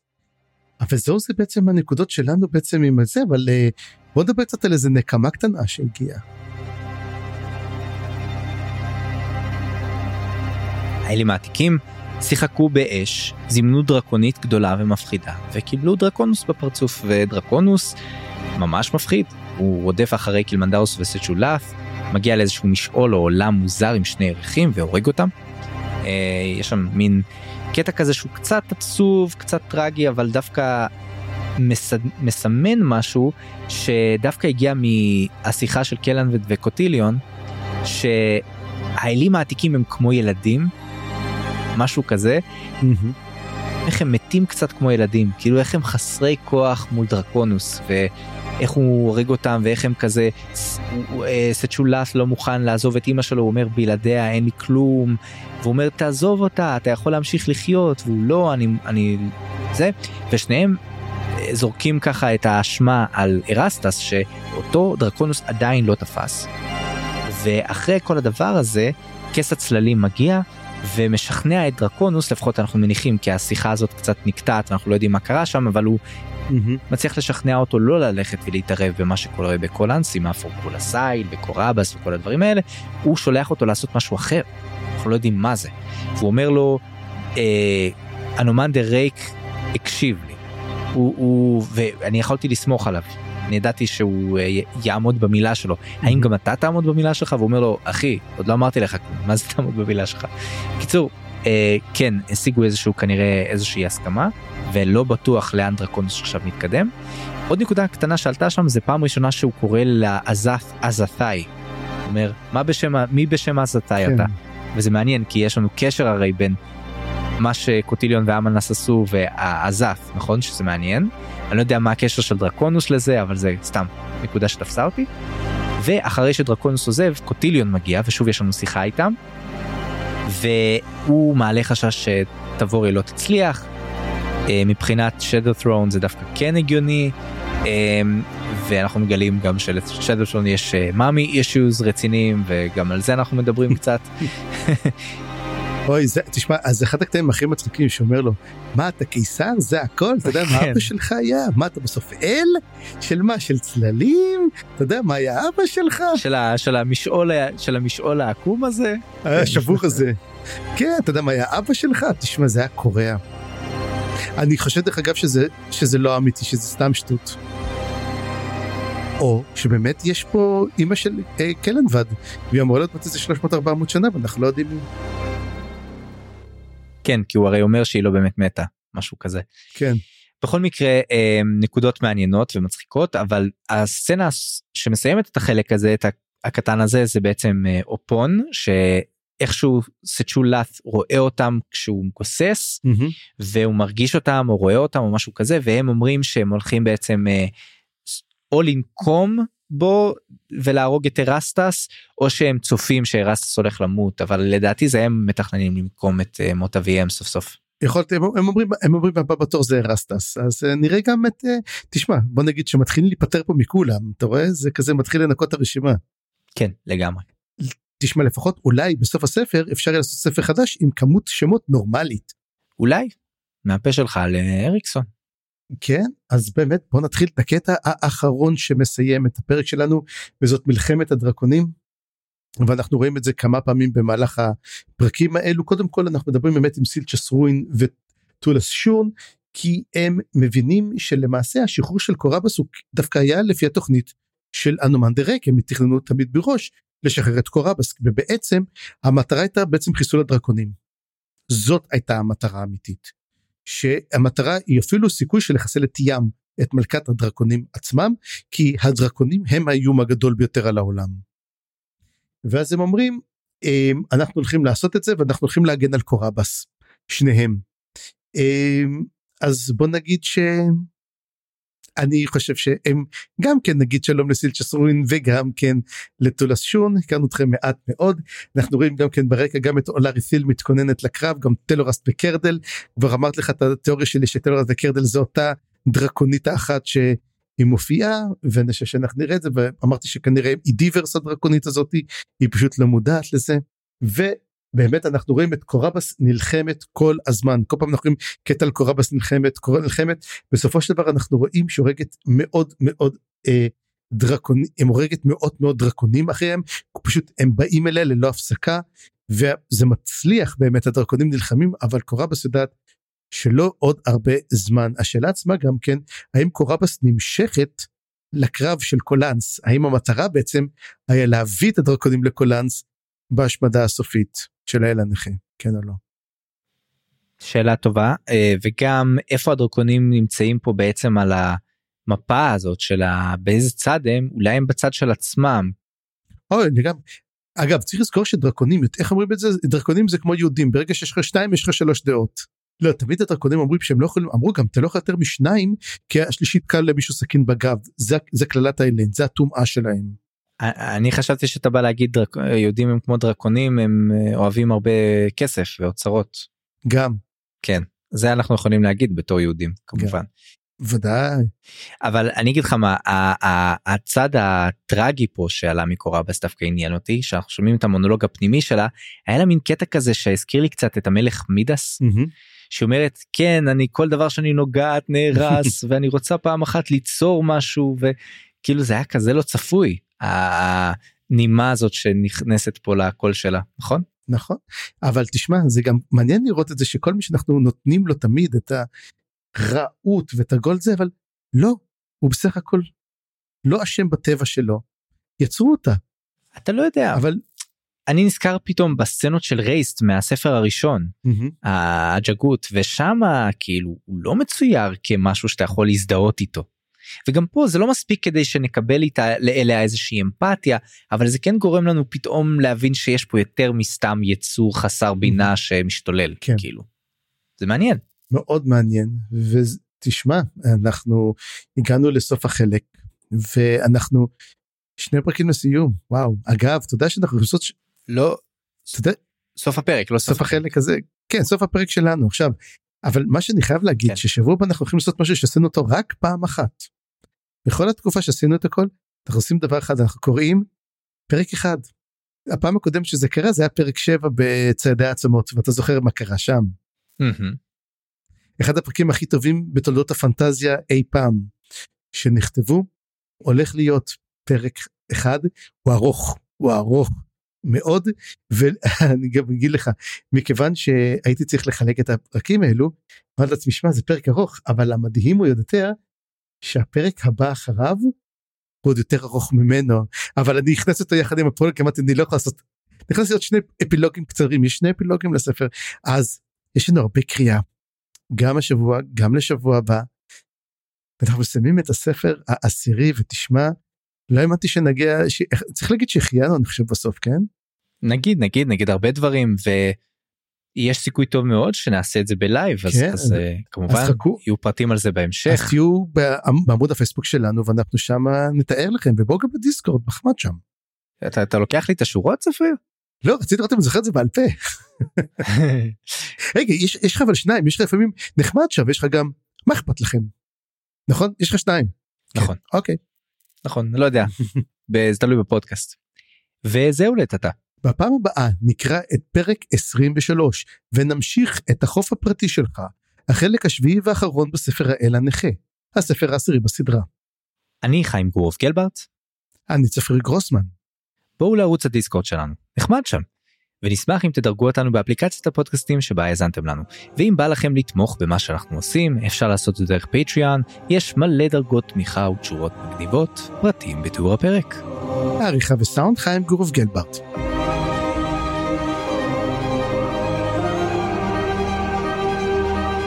אבל זהו זה בעצם הנקודות שלנו בעצם עם זה אבל אה, בוא נדבר קצת על איזה נקמה קטנה שהגיעה. האלים העתיקים שיחקו באש, זימנו דרקונית גדולה ומפחידה, וקיבלו דרקונוס בפרצוף, ודרקונוס ממש מפחיד. הוא רודף אחרי קילמנדרוס וסצ'ולף, מגיע לאיזשהו משעול או עולם מוזר עם שני ירחים והורג אותם. אה, יש שם מין קטע כזה שהוא קצת עצוב, קצת טרגי, אבל דווקא מס... מסמן משהו שדווקא הגיע מהשיחה של קלן ו- וקוטיליון, שהאלים העתיקים הם כמו ילדים, משהו כזה, איך הם מתים קצת כמו ילדים, כאילו איך הם חסרי כוח מול דרקונוס, ואיך הוא הורג אותם, ואיך הם כזה, אה, סצ'ולס לא מוכן לעזוב את אמא שלו, הוא אומר בלעדיה אין לי כלום, והוא אומר תעזוב אותה, אתה יכול להמשיך לחיות, והוא לא, אני, אני, זה, ושניהם אה, זורקים ככה את האשמה על ארסטס, שאותו דרקונוס עדיין לא תפס. ואחרי כל הדבר הזה, כס הצללים מגיע, ומשכנע את דרקונוס לפחות אנחנו מניחים כי השיחה הזאת קצת נקטעת ואנחנו לא יודעים מה קרה שם אבל הוא מצליח לשכנע אותו לא ללכת ולהתערב במה שקורה בקולנסי מאפורקולסייל וקוראבס וכל הדברים האלה. הוא שולח אותו לעשות משהו אחר. אנחנו לא יודעים מה זה. והוא אומר לו אה, אנומנדר רייק הקשיב לי. הוא, הוא ואני יכולתי לסמוך עליו אני ידעתי שהוא אה, יעמוד במילה שלו האם גם אתה תעמוד במילה שלך והוא אומר לו אחי עוד לא אמרתי לך מה זה תעמוד במילה שלך. קיצור אה, כן השיגו איזשהו כנראה איזושהי הסכמה ולא בטוח לאן דרקונוס עכשיו מתקדם. עוד נקודה קטנה שעלתה שם זה פעם ראשונה שהוא קורא לעזת עזתאי. אומר מה בשם מי בשם עזתאי כן. אתה וזה מעניין כי יש לנו קשר הרי בין מה שקוטיליון ואמנס עשו והעזת נכון שזה מעניין. אני לא יודע מה הקשר של דרקונוס לזה אבל זה סתם נקודה שתפסה אותי. ואחרי שדרקונוס עוזב קוטיליון מגיע ושוב יש לנו שיחה איתם. והוא מעלה חשש שתבורי לא תצליח. אה, מבחינת shadow throne זה דווקא כן הגיוני. אה, ואנחנו מגלים גם שלשדו throne יש מאמי אישוז רציניים וגם על זה אנחנו מדברים קצת. אוי זה תשמע אז אחד הקטעים הכי מצחיקים שאומר לו מה אתה קיסר? זה הכל? אתה יודע מה כן. אבא שלך היה? מה אתה בסוף אל? של מה של צללים? אתה יודע מה היה אבא שלך? של, המשעול של המשעול העקום הזה. השבור הזה. כן אתה יודע מה היה אבא שלך? תשמע זה היה קורע. אני חושב דרך אגב שזה שזה לא אמיתי שזה סתם שטות. או שבאמת יש פה אימא של אה, קלנבד. והיא אמורה להיות בת איזה 300-400 שנה ואנחנו לא יודעים כן כי הוא הרי אומר שהיא לא באמת מתה משהו כזה. כן בכל מקרה אה, נקודות מעניינות ומצחיקות אבל הסצנה שמסיימת את החלק הזה את הקטן הזה זה בעצם אה, אופון שאיכשהו סצ'ולת רואה אותם כשהוא גוסס מהמם. והוא מרגיש אותם או רואה אותם או משהו כזה והם אומרים שהם הולכים בעצם אה, או לנקום בו ולהרוג את ארסטס או שהם צופים שארסטס הולך למות אבל לדעתי זה הם מתכננים לנקום את אה, מות אביהם סוף סוף. יכול להיות הם הם אומרים הם אומרים הבא בתור זה רסטס אז אה, נראה גם את אה, תשמע בוא נגיד שמתחילים להיפטר פה מכולם אתה רואה זה כזה מתחיל לנקות הרשימה כן לגמרי. תשמע לפחות אולי בסוף הספר אפשר לעשות ספר חדש עם כמות שמות נורמלית אולי מהפה שלך לאריקסון. כן אז באמת בוא נתחיל את הקטע האחרון שמסיים את הפרק שלנו וזאת מלחמת הדרקונים. ואנחנו רואים את זה כמה פעמים במהלך הפרקים האלו קודם כל אנחנו מדברים באמת עם סילצ'ס רואין וטולס שון כי הם מבינים שלמעשה השחרור של קוראבס הוא דווקא היה לפי התוכנית של אנומן דה ריק הם תכננו תמיד בראש לשחרר את קוראבס ובעצם המטרה הייתה בעצם חיסול הדרקונים. זאת הייתה המטרה האמיתית. שהמטרה היא אפילו סיכוי של לחסל את ים את מלכת הדרקונים עצמם כי הדרקונים הם האיום הגדול ביותר על העולם. ואז הם אומרים "אמ, אנחנו הולכים לעשות את זה ואנחנו הולכים להגן על קוראבס שניהם. אמ, אז בוא נגיד שאני חושב שהם גם כן נגיד שלום לסילצ'סרווין וגם כן לטולס שון הכרנו אתכם מעט מאוד. אנחנו רואים גם כן ברקע גם את אולארי סיל מתכוננת לקרב גם טלורסט וקרדל כבר אמרתי לך את התיאוריה שלי שטלורסט וקרדל זה אותה דרקונית האחת שהיא מופיעה ואני חושב שאנחנו נראה את זה ואמרתי שכנראה היא דיברס הדרקונית הזאת היא פשוט לא מודעת לזה ובאמת אנחנו רואים את קוראבס נלחמת כל הזמן. כל פעם אנחנו רואים קטע על קוראבס נלחמת קורא נלחמת בסופו של דבר אנחנו רואים שהורגת מאוד מאוד אה, דרקונים הם הורגת מאות מאות דרקונים אחריהם פשוט הם באים אליה ללא הפסקה וזה מצליח באמת הדרקונים נלחמים אבל קוראבס יודעת שלא עוד הרבה זמן. השאלה עצמה גם כן האם קוראבס נמשכת לקרב של קולאנס? האם המטרה בעצם היה להביא את הדרקונים לקולאנס בהשמדה הסופית של האל הנכה כן או לא. שאלה טובה אה, וגם איפה הדרקונים נמצאים פה בעצם על המפה הזאת של ה... באיזה צד הם אולי הם בצד של עצמם. אוי, אני גם אגב צריך לזכור שדרקונים איך אומרים את זה דרקונים זה כמו יהודים ברגע שיש לך שתיים יש לך שלוש דעות. לא תמיד הדרקונים אומרים שהם לא יכולים אמרו גם אתה לא יכול יותר משניים כי השלישית קל למישהו סכין בגב זה זה קללת האלן זה הטומאה שלהם. אני חשבתי שאתה בא להגיד דרק... יהודים הם כמו דרקונים הם אה, אוהבים הרבה כסף ואוצרות. גם כן זה אנחנו יכולים להגיד בתור יהודים כמובן. ודאי. אבל אני אגיד לך מה הצד הטרגי פה שעלה מקורבס דווקא עניין אותי שאנחנו שומעים את המונולוג הפנימי שלה היה לה מין קטע כזה שהזכיר לי קצת את המלך מידס מהמם. שאומרת כן אני כל דבר שאני נוגעת נהרס ואני רוצה פעם אחת ליצור משהו וכאילו זה היה כזה לא צפוי הנימה הזאת שנכנסת פה לקול שלה נכון? נכון. אבל תשמע זה גם מעניין לראות את זה שכל מי שאנחנו נותנים לו תמיד את הרעות ואת הגול זה אבל לא הוא בסך הכל לא אשם בטבע שלו. יצרו אותה. אתה לא יודע. אבל אני נזכר פתאום בסצנות של רייסט מהספר הראשון הג'גות ושם כאילו הוא לא מצויר כמשהו שאתה יכול להזדהות איתו. וגם פה זה לא מספיק כדי שנקבל איתה אליה איזושהי אמפתיה אבל זה כן גורם לנו פתאום להבין שיש פה יותר מסתם יצור חסר בינה שמשתולל כן. כאילו. זה מעניין. מאוד מעניין ותשמע אנחנו הגענו לסוף החלק ואנחנו שני פרקים לסיום וואו אגב אתה יודע שאנחנו לעשות לא יודע, סוף הפרק לא סוף החלק הזה כן סוף הפרק שלנו עכשיו אבל מה שאני חייב להגיד כן. ששבוע הבא אנחנו הולכים לעשות משהו שעשינו אותו רק פעם אחת. בכל התקופה שעשינו את הכל אנחנו עושים דבר אחד אנחנו קוראים פרק אחד. הפעם הקודמת שזה קרה זה היה פרק 7 בצעדי העצמות ואתה זוכר מה קרה שם. Mm-hmm. אחד הפרקים הכי טובים בתולדות הפנטזיה אי פעם שנכתבו הולך להיות פרק אחד הוא ארוך הוא ארוך מאוד ואני גם אגיד לך מכיוון שהייתי צריך לחלק את הפרקים האלו אמרתי לעצמי שמע זה פרק ארוך אבל המדהים הוא יותר שהפרק הבא אחריו הוא עוד יותר ארוך ממנו אבל אני נכנס אותו יחד עם הפרק אמרתי אני לא יכול לעשות נכנס להיות שני אפילוגים קצרים יש שני אפילוגים לספר אז יש לנו הרבה קריאה גם השבוע גם לשבוע הבא. אנחנו מסיימים את הספר העשירי ותשמע לא האמנתי שנגיע ש... צריך להגיד שהחיינו אני חושב בסוף כן. נגיד נגיד נגיד הרבה דברים ויש סיכוי טוב מאוד שנעשה את זה בלייב כן, אז, אז כמובן אז חכו. יהיו פרטים על זה בהמשך. אז תהיו בעמוד הפייסבוק שלנו ואנחנו שם נתאר לכם ובואו גם בדיסקורד מחמד שם. אתה, אתה לוקח לי את השורות ספריר? לא רציתי לראות אם זוכר את זה בעל פה. רגע יש, יש לך אבל שניים יש לך לפעמים נחמד שם יש לך גם מה אכפת לכם נכון יש לך שניים נכון כן. אוקיי נכון לא יודע זה תלוי בפודקאסט וזהו לטאטה. בפעם הבאה נקרא את פרק 23 ונמשיך את החוף הפרטי שלך, החלק השביעי והאחרון בספר האל הנכה, הספר העשירי בסדרה. אני חיים גורוב גלברט. אני צפרי גרוסמן. בואו לערוץ הדיסקורד שלנו, נחמד שם. ונשמח אם תדרגו אותנו באפליקציית הפודקאסטים שבה האזנתם לנו. ואם בא לכם לתמוך במה שאנחנו עושים, אפשר לעשות את זה דרך פטריאן, יש מלא דרגות תמיכה ותשורות מגניבות, פרטים בתיאור הפרק. העריכה וסאונד חיים גורוב גלברט.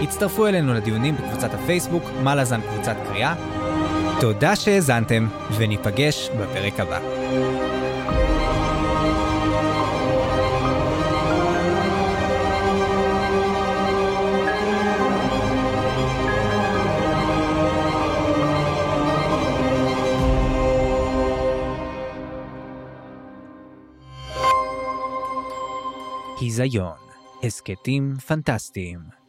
הצטרפו אלינו לדיונים בקבוצת הפייסבוק, מה לזן קבוצת קריאה. תודה שהאזנתם, וניפגש בפרק הבא. היזיון, הסכתים פנטסטיים